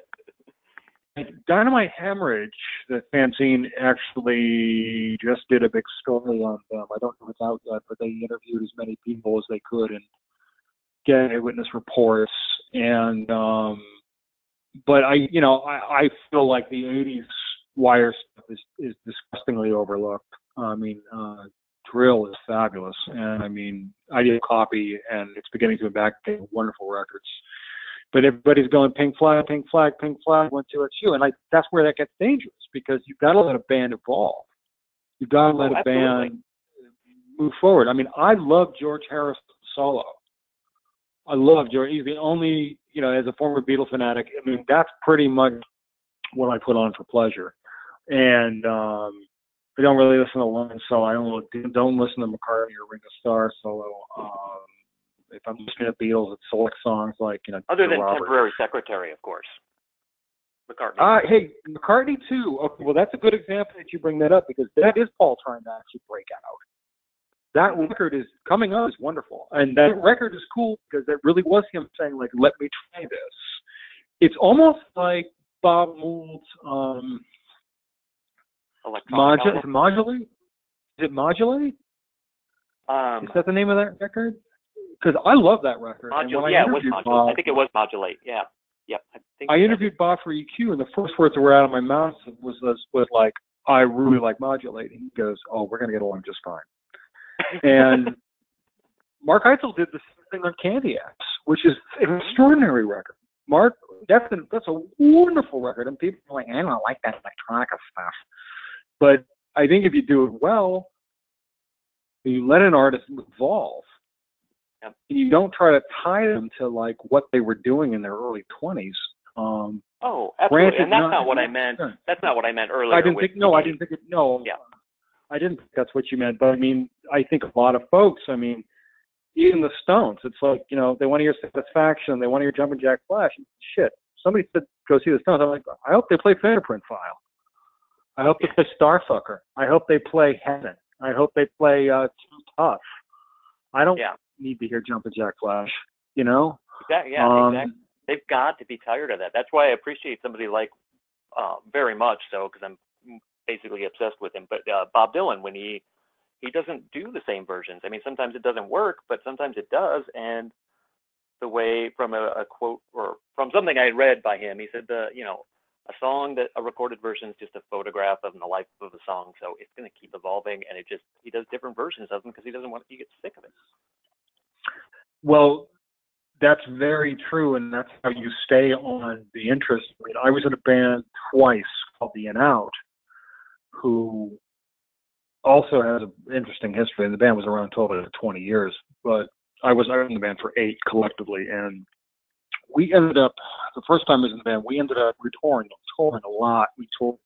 Dynamite Hemorrhage, the fanzine actually just did a big story on them. I don't know if it's out yet, but they interviewed as many people as they could and get eyewitness reports. And um but I you know, I, I feel like the eighties wire stuff is, is disgustingly overlooked. I mean, uh Drill is fabulous and I mean I did a copy and it's beginning to back wonderful records but everybody's going pink flag, pink flag, pink flag, one, two, it's you. And like that's where that gets dangerous because you've got to let a band evolve. You've got to let Oh, a absolutely. band move forward. I mean, I love George Harrison solo. I love George. He's the only, you know, as a former Beatle fanatic, I mean, that's pretty much what I put on for pleasure. And um I don't really listen to Lennon solo. I don't don't listen to McCartney or Ringo Starr solo. Um if I'm listening to Beatles, it's select songs like you know. Other than Robert. temporary secretary, of course. McCartney. Uh, hey, McCartney too. Okay, well, that's a good example that you bring that up because that is Paul trying to actually break out. That record is coming up is wonderful, and that record is cool because that really was him saying like, "Let me try this." It's almost like Bob Mould's um, Electronic modulate. album. Modulate? Is it modulate? Um, Is that the name of that record? Because I love that record. modulate. when Yeah, it was modulate. Bob, I think it was modulate. Yeah. Yep. I think I interviewed Bob for EQ, and the first words that were out of my mouth was was, was like, "I really like modulating." He goes, "Oh, we're gonna get along just fine." and Mark Eitzel did the same thing on Candy Ass, which is an extraordinary record. Mark, that's a, that's a wonderful record, and people are like, "I don't like that electronic stuff," but I think if you do it well, you let an artist evolve. Yep. And you don't try to tie them to like what they were doing in their early twenties. Um, Oh, absolutely. And that's not- not what I meant. That's not what I meant earlier. I didn't think. No, I didn't think it. No, Yeah. I didn't think that's what you meant. But I mean, I think a lot of folks. I mean, even the Stones. It's like you know they want to hear Satisfaction. They want to hear Jumpin' Jack Flash. Shit. Somebody said go see the Stones. I'm like, I hope they play Fingerprint File. I hope they play Starfucker. I hope they play Heaven. I hope they play uh, Too Tough. I don't Yeah. need to hear Jumpin' Jack Flash. You know. Exactly. Yeah. Um, exactly. They've got to be tired of that. That's why I appreciate somebody like, uh, very much so, because I'm basically obsessed with him. But uh, Bob Dylan, when he he doesn't do the same versions. I mean, sometimes it doesn't work, but sometimes it does. And the way from a, a quote or from something I had read by him, he said the you know a song that a recorded version is just a photograph of the life of the song, so it's going to keep evolving. And it just he does different versions of them because he doesn't want he gets sick of it. Well, that's very true, and that's how you stay on the interest. I mean, I was in a band twice called The In Out, who also has an interesting history. And the band was around total for 20 years, but I was I was in the band for eight collectively, and we ended up the first time I was in the band. We ended up we touring, touring a lot. We toured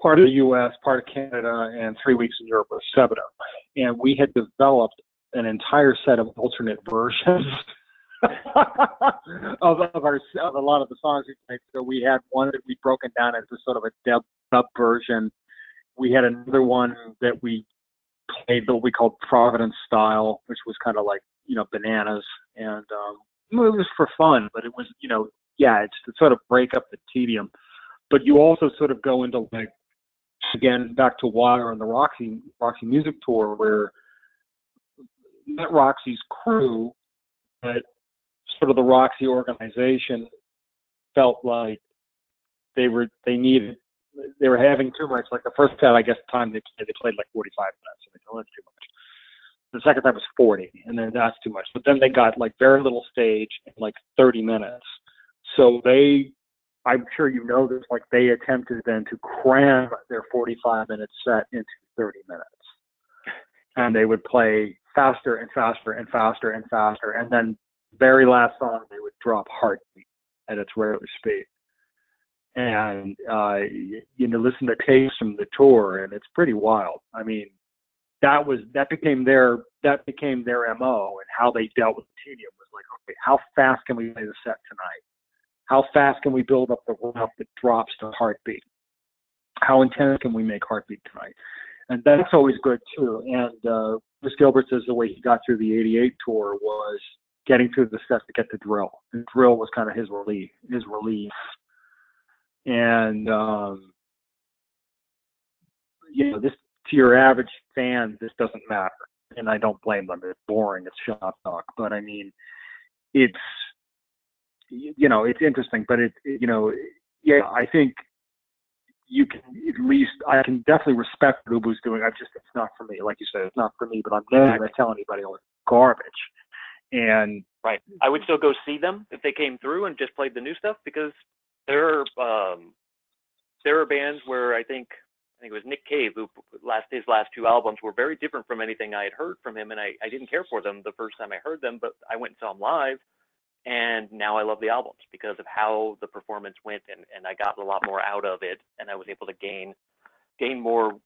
part of the U.S., part of Canada, and three weeks in Europe with them. And we had developed an entire set of alternate versions of, of our of a lot of the songs we played. So we had one that we'd broken down a sort of a dub dub version. We had another one that we played what we called Providence style, which was kind of like you know bananas, and um, it was for fun, but it was you know yeah, it's to sort of break up the tedium. But you also sort of go into like again back to Wire and the Roxy Roxy Music Tour where not Roxy's crew, but sort of the Roxy organization felt like they were they needed they were having too much. Like the first set, I guess time they played, they played like 45 minutes, and they go, that's too much. The second time was 40, and then that's too much. But then they got like very little stage and like 30 minutes. So they, I'm sure you know this, like they attempted then to cram their 45 minute set into 30 minutes. and they would play faster and faster and faster and faster, and then very last song they would drop Heartbeat at its rarest speed. And uh, you know, listen to tapes from the tour, and it's pretty wild. I mean, that was that became their that became their mo, and how they dealt with the tedium was like, okay, how fast can we play the set tonight? How fast can we build up the rough that drops to heartbeat? How intense can we make heartbeat tonight? And that's always good too. And uh, Chris Gilbert says the way he got through the '88 tour was getting through the set to get the drill. The drill was kind of his relief, his relief. And um, you know, this to your average fan, this doesn't matter, and I don't blame them. It's boring. It's shop talk, but I mean, it's you know, it's interesting, but it, it you know, yeah, I think you can at least I can definitely respect what Ubu's doing. I just it's not for me. Like you said, it's not for me. But I'm never going to tell anybody it's garbage. And right, I would still go see them if they came through and just played the new stuff because there are um, there are bands where I think I think it was Nick Cave who last his last two albums were very different from anything I had heard from him, and I I didn't care for them the first time I heard them, but I went and saw them live, and now I love the albums because of how the performance went, and and I got a lot more out of it, and I was able to gain gain more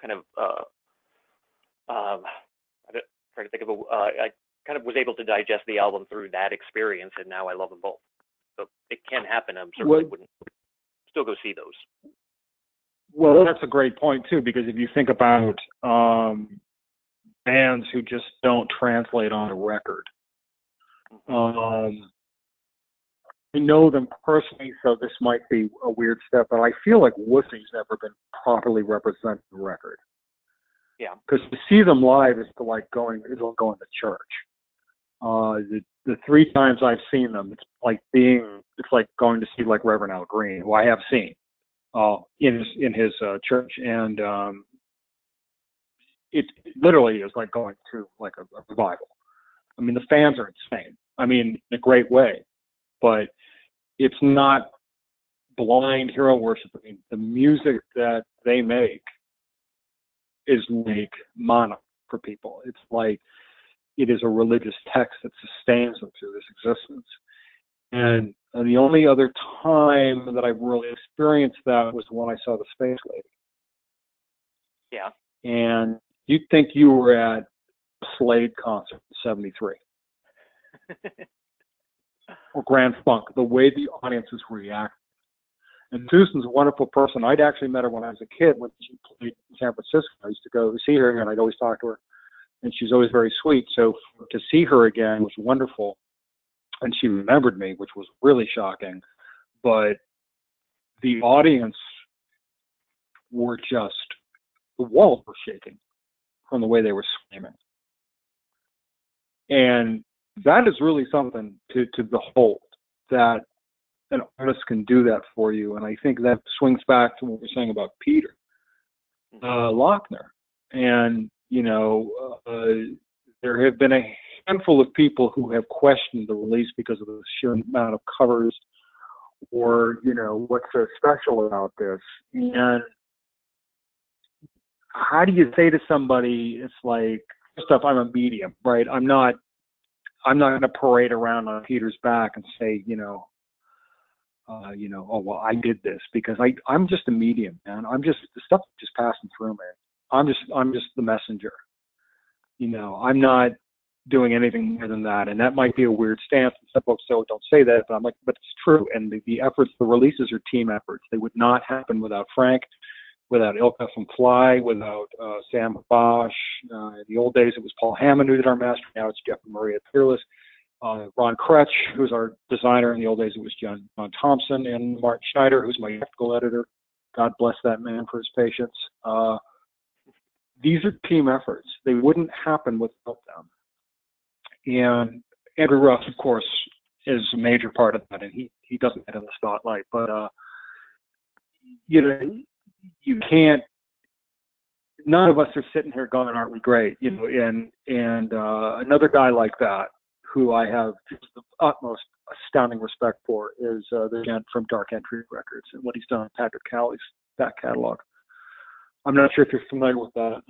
kind of uh um I try to think of a uh, I kind of was able to digest the album through that experience, and now I love them both. So it can happen. I'm certainly Well- wouldn't still go see those. Well, that's a great point too, because if you think about um, bands who just don't translate on a record, um, I know them personally, so this might be a weird step, but I feel like Wussy's never been properly represented on the record. Yeah. Because to see them live is to like going is like going to church. Uh, the the three times I've seen them, it's like being it's like going to see like Reverend Al Green, who I have seen uh, in his in his uh, church, and um, it literally is like going to like a, a revival. I mean, the fans are insane. I mean, in a great way, but it's not blind hero worship. I mean, the music that they make is like mana for people. It's like it is a religious text that sustains them through this existence. And, and the only other time that I really experienced that was when I saw the Space Lady. Yeah. And you'd think you were at a Slade concert in '73 or Grand Funk. The way the audiences react. And Susan's a wonderful person. I'd actually met her when I was a kid when she played in San Francisco. I used to go see her, and I'd always talk to her, and she's always very sweet. So to see her again was wonderful, and she remembered me, which was really shocking. But the audience were just the walls were shaking from the way they were screaming, and that is really something to to behold. That an artist can do that for you. And I think that swings back to what we're saying about Peter uh, Laughner. And, you know, uh, there have been a handful of people who have questioned the release because of the sheer amount of covers or, you know, what's so special about this. And how do you say to somebody, it's like, first off, I'm a medium, right? I'm not. I'm not going to parade around on Peter's back and say, you know, uh, you know, oh well, I did this because I I'm just a medium, man. I'm just the stuff just passing through me. I'm just I'm just the messenger. You know, I'm not doing anything more than that, and that might be a weird stance. And Some folks so don't say that, but I'm like, but it's true. And the, the efforts, the releases are team efforts. They would not happen without Frank, without Ilka from Fly, without uh, Sam Bosch. Uh, in the old days, it was Paul Hamann who did our master. Now it's Jeff and Maria Peerless uh, Ron Kretsch, who's our designer. In the old days, it was John, John Thompson and Martin Schneider, who's my technical editor. God bless that man for his patience. Uh, these are team efforts. They wouldn't happen without them. And Andrew Ruff, of course, is a major part of that, and he, he doesn't get in the spotlight. But, uh, you know, you can't none of us are sitting here going, "Aren't we great?" You know, and and uh, another guy like that who I have just the utmost astounding respect for is uh, the gent from Dark Entry Records and what he's done on Patrick Cowley's back catalog. I'm not sure if you're familiar with that.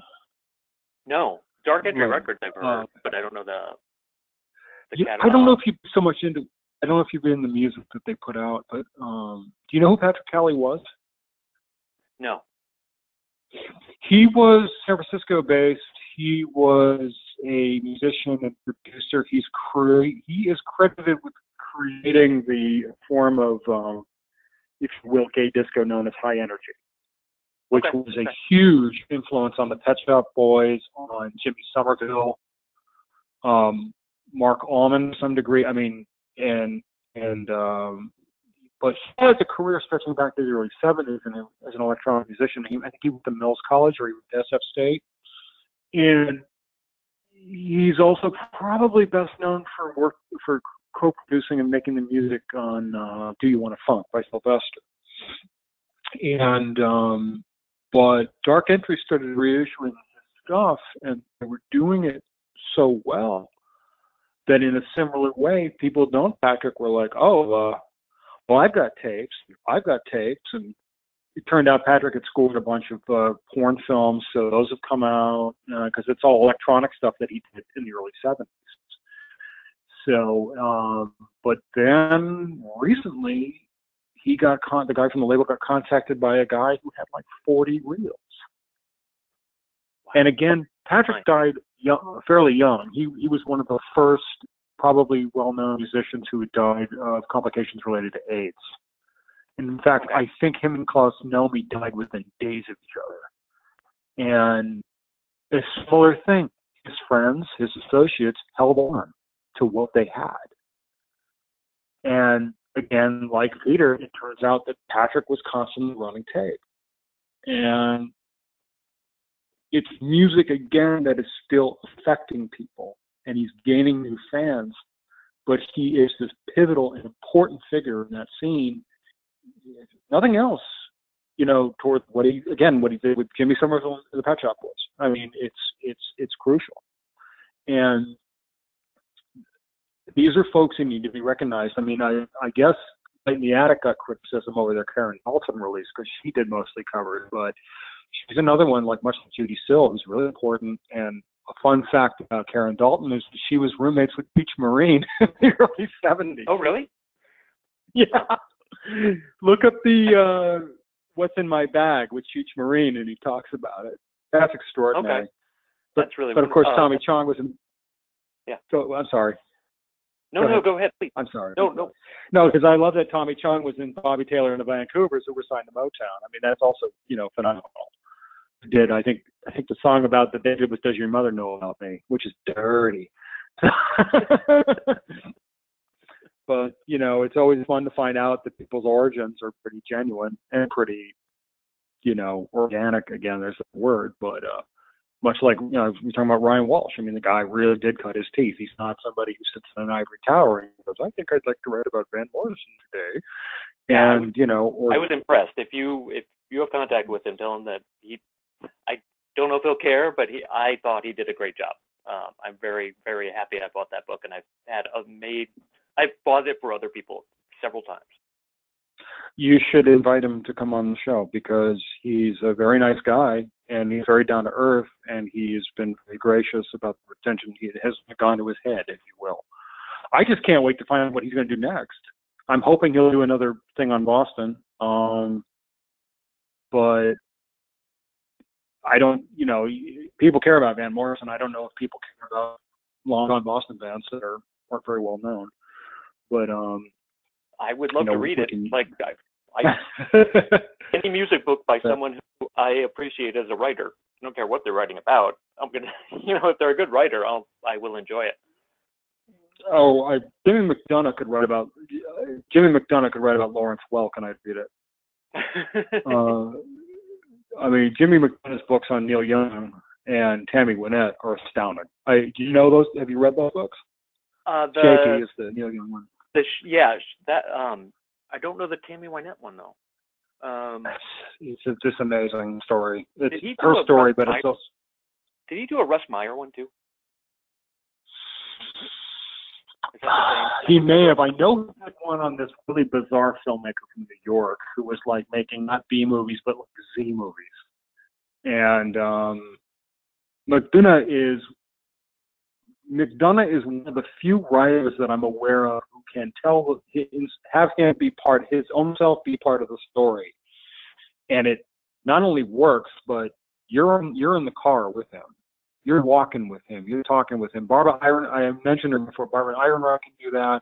No, Dark Entry. Records I've heard, Uh, but I don't know the. I don't know if you're so much into. I don't know if you've been in the music that they put out, but um, do you know who Patrick Cowley was? No. He was San Francisco based. He was a musician and producer. He's cre- he is credited with creating the form of, um, if you will, gay disco known as high energy, which Okay, was a huge influence on the Pet Shop Boys, on Jimmy Somerville, um, Marc Almond to some degree. I mean, and and um, but he has a career stretching back to the early 70s and as an electronic musician. He, I think he went to Mills College or he went to SF State. And he's also probably best known for work for co-producing and making the music on uh, "Do You Want to Funk" by Sylvester. And um, but Dark Entry started reissuing his stuff, and they were doing it so well that in a similar way, people don't Patrick were like, "Oh, uh, well, I've got tapes. I've got tapes," and it turned out Patrick had scored a bunch of uh, porn films, so those have come out because it's all electronic stuff that he did in the early '70s. So, um, but then recently, he got con- the guy from the label got contacted by a guy who had like 40 reels. And again, Patrick died young, uh-huh. fairly young. He he was one of the first, probably well-known musicians who had died of complications related to AIDS. In fact, I think him and Klaus Nomi died within days of each other. And a similar thing. His friends, his associates held on to what they had. And again, like Peter, it turns out that Patrick was constantly running tape. And it's music again that is still affecting people and he's gaining new fans, but he is this pivotal and important figure in that scene. Nothing else, you know, toward what he again what he did with Jimmy Somerville and the Pet Shop Boys. I mean, it's it's it's crucial. And these are folks who need to be recognized. I mean, I I guess in the Attic got criticism over their Karen Dalton release because she did mostly covers, but she's another one, like much like Judee Sill, who's really important. And a fun fact about Karen Dalton is that she was roommates with Cheech Marin in the early 70s. Oh, really? Yeah. Look up the uh, What's in My Bag with Cheech Marin, and he talks about it. That's extraordinary. Okay. But, That's really but of course, Tommy Chong was in. Yeah. So I'm sorry. No, Go no, ahead. go ahead, please. I'm sorry. No, no. No, because I love that Tommy Chong was in Bobby Taylor and the Vancouvers who were signed to Motown. I mean, that's also you know phenomenal. Did I think I think the song about the David was "Does Your Mother Know About Me," which is dirty. but you know, it's always fun to find out that people's origins are pretty genuine and pretty, you know, organic. Again, there's a word, but uh, much like you know, we're talking about Ryan Walsh. I mean, the guy really did cut his teeth. He's not somebody who sits in an ivory tower and goes, "I think I'd like to write about Van Morrison today." Yeah, And you know, or, I was impressed. If you if you have contact with him, tell him that he. I don't know if he'll care, but he. I thought he did a great job. Um, I'm very very happy I bought that book, and I've had a made. I've bought it for other people several times. you should invite him to come on the show because he's a very nice guy and he's very down to earth and he's been very gracious about the attention he has gone to his head, if you will. I just can't wait to find out what he's going to do next. I'm hoping he'll do another thing on Boston. Um, but I don't, you know, people care about Van Morrison. I don't know if people care about long on Boston bands that are aren't very well known. But um, I would love You know, to read it. Like I, I any music book by someone who I appreciate as a writer. I don't care what they're writing about. I'm gonna, you know, if they're a good writer, I'll I will enjoy it. Oh, I, Jimmy McDonough could write about Jimmy McDonough could write about Lawrence Welk, and I'd read it. Uh, I mean, Jimmy McDonough's books on Neil Young and Tammy Wynette are astounding. I do you know those? Have you read those books? uh, the Shaky is the Neil Young one. the yeah sh- that um I don't know the Tammy Wynette one though. Um, It's a, just amazing story. It's Did he do her story, but it's also did he do a Russ Meyer one too? Is that the same? He may have. I know he had one on this really bizarre filmmaker from New York who was like making not B movies but like Z movies, and um, McDonough is McDonough is one of the few writers that I'm aware of who can tell have him be part his own self be part of the story, and it not only works, but you're you're in the car with him, you're walking with him, you're talking with him. Barbara Iron, I mentioned her before. Barbara Ehrenreich can do that.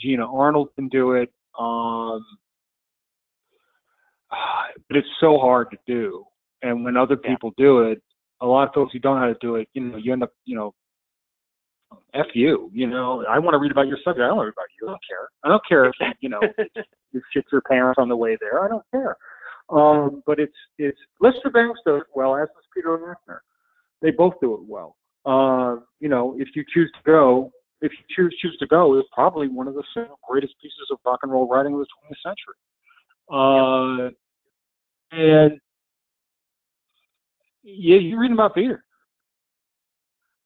Gina Arnold can do it. Um, but it's so hard to do. And when other people do it, a lot of folks who don't know how to do it, you know, you end up, you know, F you, you know, I want to read about your subject. I don't want to read about you. I don't care. I don't care if, you know, you shit your pants on the way there. I don't care. Um, but it's, it's, Lester Bangs does well, as does Peter Laughner. They both do it well. Uh, you know, if you choose to go, if you choose choose to go, it's probably one of the greatest pieces of rock and roll writing of the 20th century. Uh, and yeah, you're reading about Peter,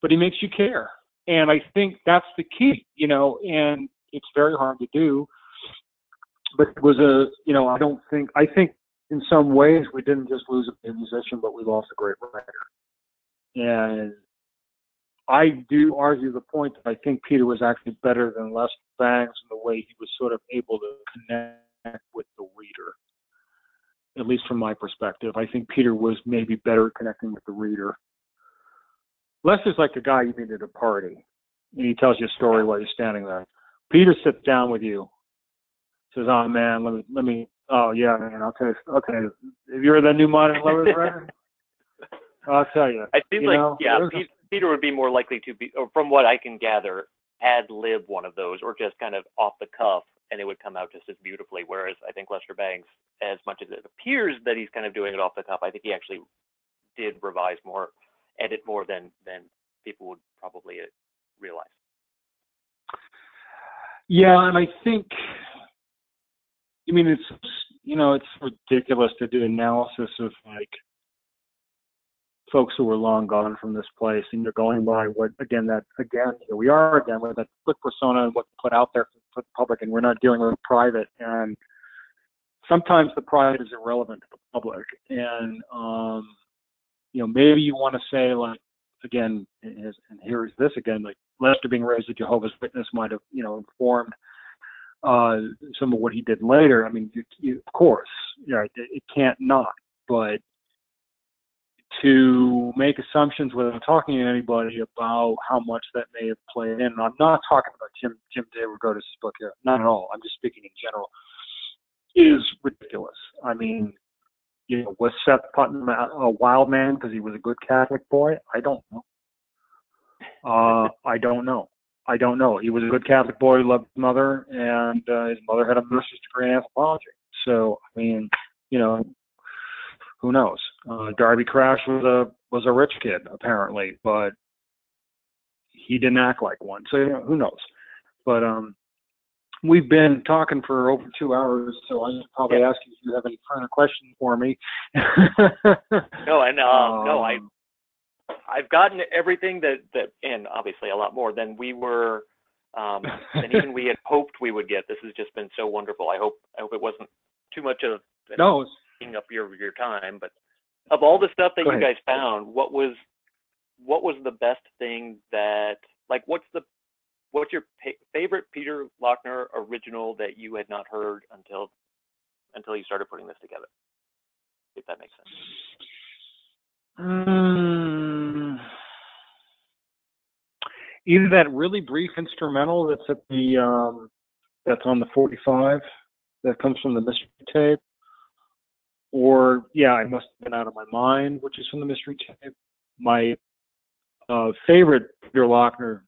but he makes you care, and I think that's the key, you know. And it's very hard to do, but it was a, you know, I don't think I think in some ways we didn't just lose a musician, but we lost a great writer, and I do argue the point that I think Peter was actually better than Lester Bangs in the way he was sort of able to connect with the reader at least from my perspective. I think Peter was maybe better at connecting with the reader. Lester's like a guy you meet at a party, and he tells you a story while you're standing there. Peter sits down with you, says, "Oh man, let me, let me. Oh yeah, man, I'll tell you. Okay, if you're the new modern lovers writer, I'll tell you. I feel you like know, yeah, there's a- Pe- Peter would be more likely to be, or from what I can gather, ad lib one of those, or just kind of off the cuff, and it would come out just as beautifully. Whereas I think Lester Bangs, as much as it appears that he's kind of doing it off the cuff, I think he actually did revise more, edit more than than people would probably uh, realize. Yeah, and I think, I mean, it's you know, it's ridiculous to do analysis of like folks who are long gone from this place, and you're going by what again that again here we are again with that quick persona and what put out there for the public, and we're not dealing with private. And sometimes the private is irrelevant to the public, and um, you know maybe you want to say like again, and here is this again, like Lester being raised a Jehovah's Witness might have you know informed uh, some of what he did later. I mean, you, you, of course, yeah, it, it can't not, but to make assumptions without talking to anybody about how much that may have played in. And I'm not talking about Jim Jim DeRogatis' book here, not at all. I'm just speaking in general. Is ridiculous. I mean, you know, was Seth Putnam a wild man because he was a good Catholic boy? I don't know. Uh, I don't know. I don't know. He was a good Catholic boy, loved his mother, and uh, his mother had a master's degree in anthropology. So, I mean, you know, who knows? Uh, Darby Crash was a was a rich kid apparently, but he didn't act like one. So you know, who knows? But um, we've been talking for over two hours, so I should probably ask you if you have any further questions for me. No, and um, no, I Um, I've gotten everything that that, and obviously a lot more than we were, um, than even we had hoped we would get. This has just been so wonderful. I hope I hope it wasn't too much of an No, taking up your your time. But of all the stuff that Go you ahead. guys found, what was what was the best thing that like what's the what's your pa- favorite Peter Laughner original that you had not heard until until you started putting this together? If that makes sense. Mm, either that really brief instrumental that's at the um, that's on the 45 that comes from the mystery tape, or yeah, I must have been out of my mind, which is from the mystery tape. My uh, favorite Peter Laughner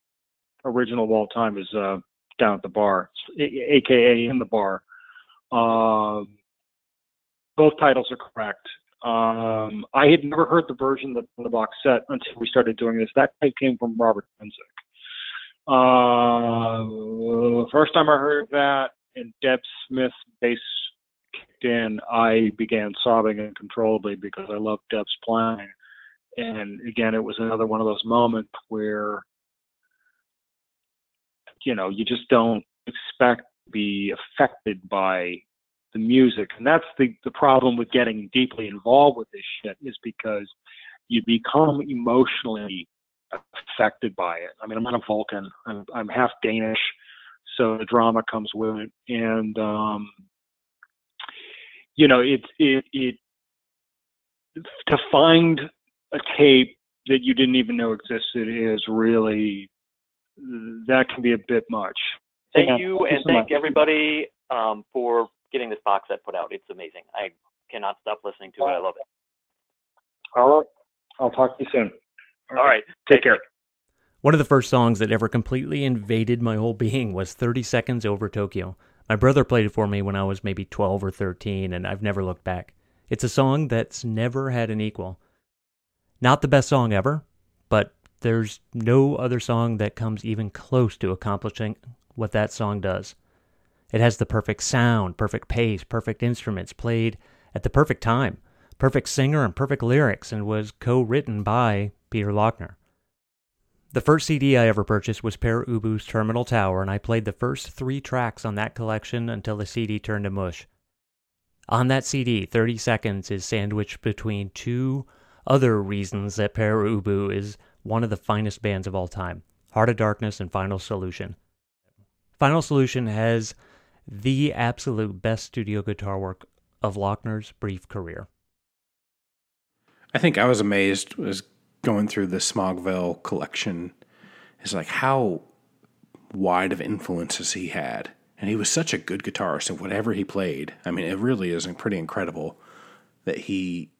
original of all time is uh, down at the bar, aka in the bar. Um, both titles are correct. Um, I had never heard the version that's in the box set until we started doing this. That tape came from Robert Bensick. Uh, first time I heard that and Deb Smith's bass kicked in, I began sobbing uncontrollably because I loved Deb's playing. And again, it was another one of those moments where, you know, you just don't expect to be affected by the music. And that's the, the problem with getting deeply involved with this shit is because you become emotionally affected by it. I mean, I'm not a Vulcan. I'm, I'm half Danish, so the drama comes with it, and um, you know, it it it to find a tape that you didn't even know existed is really that can be a bit much. Thank Yeah, you, thank you and so thank much. everybody um, for getting this box set put out. It's amazing. I cannot stop listening to it. I love it. All right, I'll talk to you soon. All right, take care. One of the first songs that ever completely invaded my whole being was 30 Seconds Over Tokyo. My brother played it for me when I was maybe 12 or 13, and I've never looked back. It's a song that's never had an equal. Not the best song ever, but there's no other song that comes even close to accomplishing what that song does. It has the perfect sound, perfect pace, perfect instruments played at the perfect time, perfect singer, and perfect lyrics, and was co written by Peter Laughner. The first CD I ever purchased was Pere Ubu's Terminal Tower, and I played the first three tracks on that collection until the CD turned to mush. On that CD, 30 Seconds is sandwiched between two other reasons that Pere Ubu is one of the finest bands of all time Heart of Darkness and Final Solution. Final Solution has the absolute best studio guitar work of Laughner's brief career. I think I was amazed going through the Smog Veil collection is like how wide of influences he had. And he was such a good guitarist and whatever he played, I mean it really is pretty incredible that he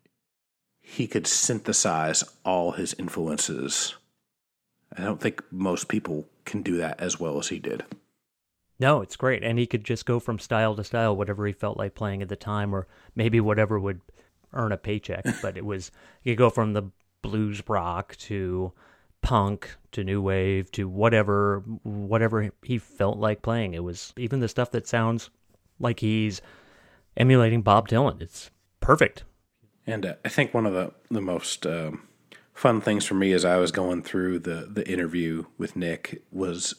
he could synthesize all his influences. I don't think most people can do that as well as he did. No, it's great. And he could just go from style to style, whatever he felt like playing at the time, or maybe whatever would earn a paycheck. but it was, he could go from the blues rock to punk to new wave to whatever, whatever he felt like playing. It was even the stuff that sounds like he's emulating Bob Dylan. It's perfect. And uh, I think one of the the most um, fun things for me as I was going through the the interview with Nick was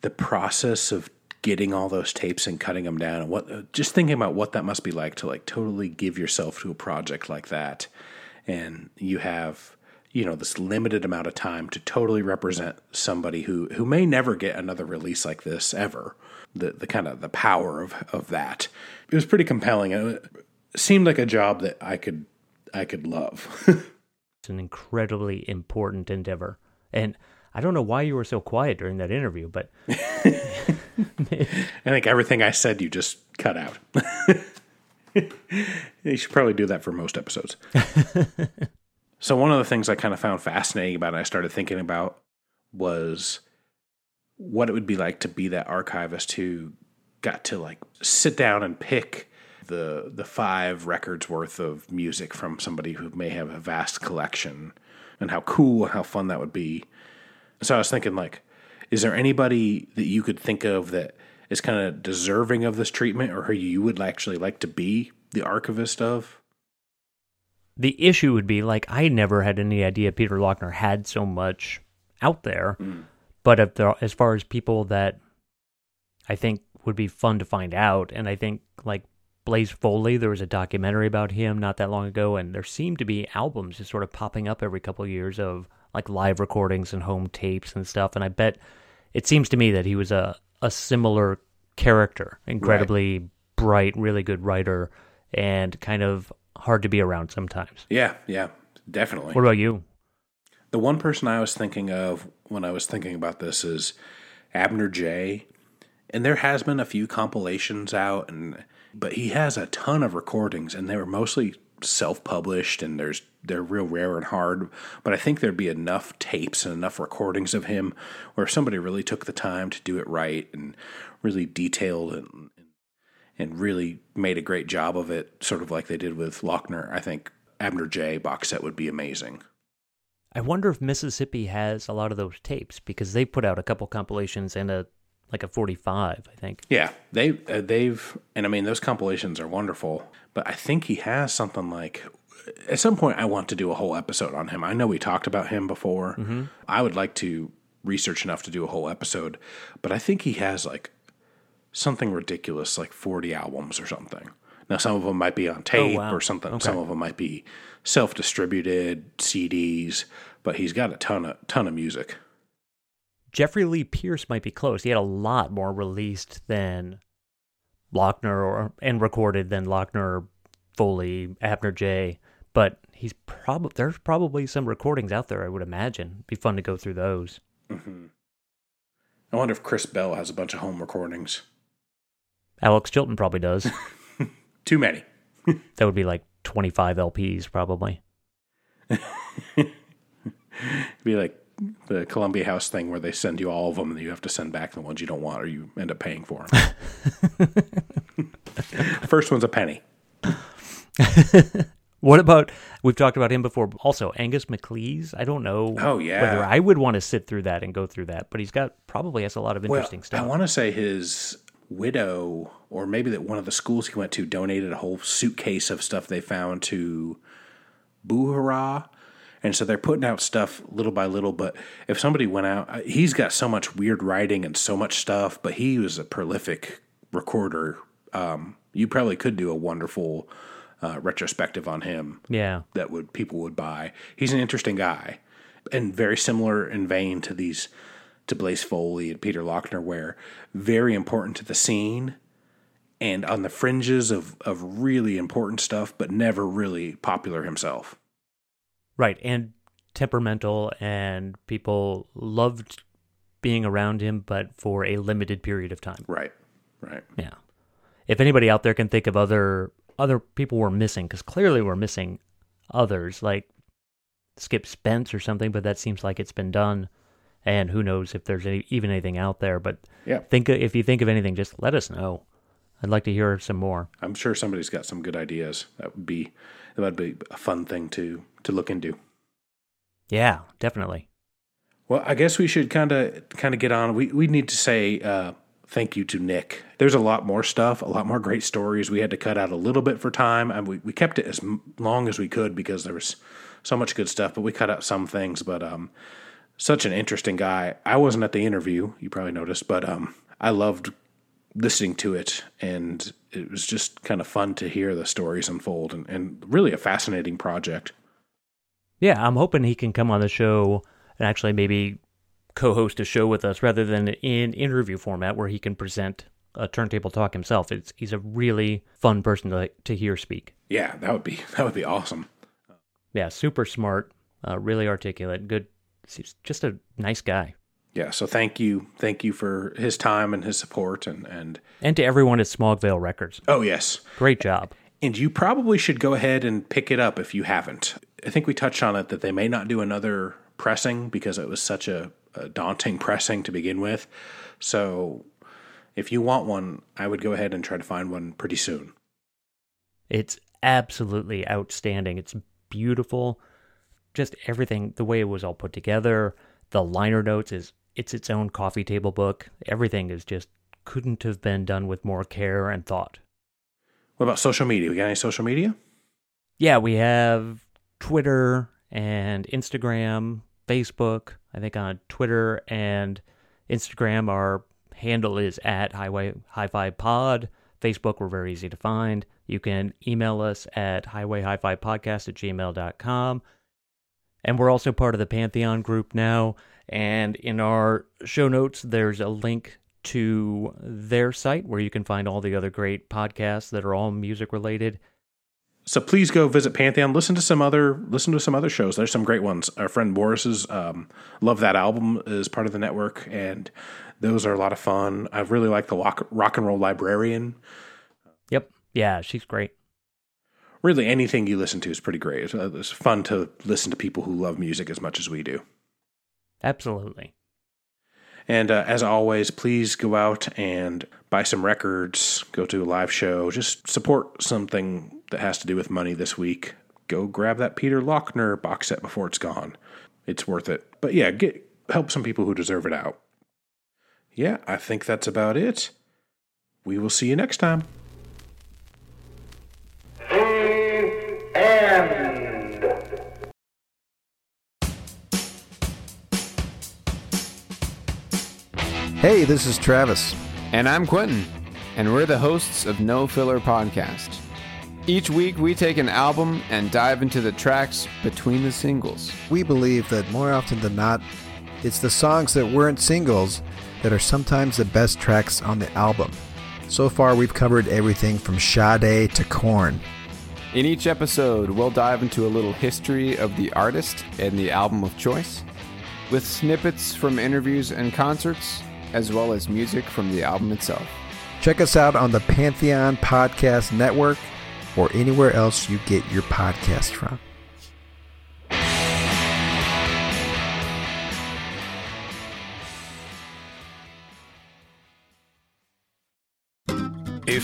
the process of getting all those tapes and cutting them down and what uh, just thinking about what that must be like to like totally give yourself to a project like that and you have you know this limited amount of time to totally represent somebody who who may never get another release like this ever the the kind of the power of of that it was pretty compelling it seemed like a job that I could I could love It's an incredibly important endeavor. And I don't know why you were so quiet during that interview, but I think everything I said you just cut out. you should probably do that for most episodes. so one of the things I kind of found fascinating about it, I started thinking about was what it would be like to be that archivist who got to like sit down and pick the the five records worth of music from somebody who may have a vast collection and how cool how fun that would be. So I was thinking like is there anybody that you could think of that is kind of deserving of this treatment or who you would actually like to be the archivist of? the issue would be like I never had any idea Peter Laughner had so much out there. Hmm. But if there, as far as people that I think would be fun to find out, and I think like Blaze Foley, there was a documentary about him not that long ago, and there seemed to be albums just sort of popping up every couple of years of like live recordings and home tapes and stuff. And I bet it seems to me that he was a a similar character, incredibly bright, really good writer, and kind of hard to be around sometimes. Yeah, yeah, definitely. What about you? The one person I was thinking of when I was thinking about this is Abner Jay. And there has been a few compilations out and but he has a ton of recordings and they were mostly self-published and there's they're real rare and hard but i think there'd be enough tapes and enough recordings of him where if somebody really took the time to do it right and really detailed and and really made a great job of it sort of like they did with laughner i think abner jay box set would be amazing I wonder if Mississippi has a lot of those tapes because they put out a couple compilations and a like a 45, I think. Yeah, they uh, they've and I mean those compilations are wonderful, but I think he has something like at some point I want to do a whole episode on him. I know we talked about him before. I would like to research enough to do a whole episode, but I think he has like something ridiculous like 40 albums or something. Now, some of them might be on tape Oh, wow. or something. Okay. Some of them might be self-distributed CDs. But he's got a ton of ton of music. Jeffrey Lee Pierce might be close. He had a lot more released than Laughner or and recorded than Laughner, Foley, Abner Jay. But he's probably there's probably some recordings out there. I would imagine. It'd Be fun to go through those. hmm I wonder if Chris Bell has a bunch of home recordings. Alex Chilton probably does. Too many. that would be like 25 LPs probably. be like the Columbia House thing where they send you all of them and you have to send back the ones you don't want or you end up paying for them. First one's a penny. What about we've talked about him before? Also, Angus MacLise. I don't know. Oh, yeah. whether I would want to sit through that and go through that, but he's got probably has a lot of interesting well, stuff. I want to say his widow, or maybe that one of the schools he went to, donated a whole suitcase of stuff they found to Buhara. And so they're putting out stuff little by little. But if somebody went out, he's got so much weird writing and so much stuff, but he was a prolific recorder. Um, you probably could do a wonderful uh, retrospective on him yeah, that would people would buy. He's an interesting guy, and very similar in vein to these to Blaze Foley and Peter Laughner, where very important to the scene and on the fringes of of really important stuff, but never really popular himself. right. And temperamental, and people loved being around him, but for a limited period of time. Right, right. Yeah. If anybody out there can think of other other people we're missing, because clearly we're missing others, like Skip Spence or something, but that seems like it's been done. And who knows if there's any, even anything out there. But Yeah. think if you think of anything, just let us know. I'd like to hear some more. I'm sure somebody's got some good ideas. That would be that would be a fun thing to to look into. Yeah, definitely. Well, I guess we should kind of kind of get on. We we need to say uh, thank you to Nick. There's a lot more stuff, a lot more great stories. We had to cut out a little bit for time, and we, we kept it as long as we could because there was so much good stuff. But we cut out some things. But um, such an interesting guy. I wasn't at the interview, you probably noticed, but um, I loved listening to it, and it was just kind of fun to hear the stories unfold, and, and really a fascinating project. Yeah, I'm hoping he can come on the show and actually maybe co-host a show with us rather than in interview format where he can present a turntable talk himself. It's he's a really fun person to to hear speak. Yeah, that would be that would be awesome. Yeah, super smart, uh, really articulate, good. He's just a nice guy. yeah so thank you thank you for his time and his support and and And to everyone at Smog Veil Records, oh yes great job. and you probably should go ahead and pick it up if you haven't i think we touched on it that they may not do another pressing because it was such a, a daunting pressing to begin with so if you want one i would go ahead and try to find one pretty soon It's absolutely outstanding. It's beautiful. Just everything, the way it was all put together, the liner notes is it's its own coffee table book. Everything is just couldn't have been done with more care and thought. what about social media we got any social media Yeah, we have Twitter and Instagram, Facebook. I think on Twitter and Instagram, our handle is at Highway Hi Fi Pod. Facebook, we're very easy to find. You can email us at highway hi fi podcast at gmail.com. And we're also part of the Pantheon group now. And in our show notes, there's a link to their site where you can find all the other great podcasts that are all music related. so please go visit pantheon listen to some other listen to some other shows there's some great ones our friend boris's um, love that album is part of the network and those are a lot of fun i really like the rock, rock and roll librarian Yep. Yeah, she's great. Really anything you listen to is pretty great. It's, uh, it's fun to listen to people who love music as much as we do. Absolutely. and uh, as always please go out and buy some records go to a live show just support something that has to do with money this week. Go grab that peter laughner box set before it's gone. It's worth it. But yeah get help some people who deserve it out. Yeah i think that's about it. We will see you next time Hey, this is Travis. And I'm Quentin, and we're the hosts of No Filler Podcast. Each week, we take an album and dive into the tracks between the singles. We believe that more often than not, it's the songs that weren't singles that are sometimes the best tracks on the album. So far, we've covered everything from Sade to Korn. In each episode, we'll dive into a little history of the artist and the album of choice, with snippets from interviews and concerts, as well as music from the album itself. Check us out on the Pantheon Podcast Network or anywhere else you get your podcast from.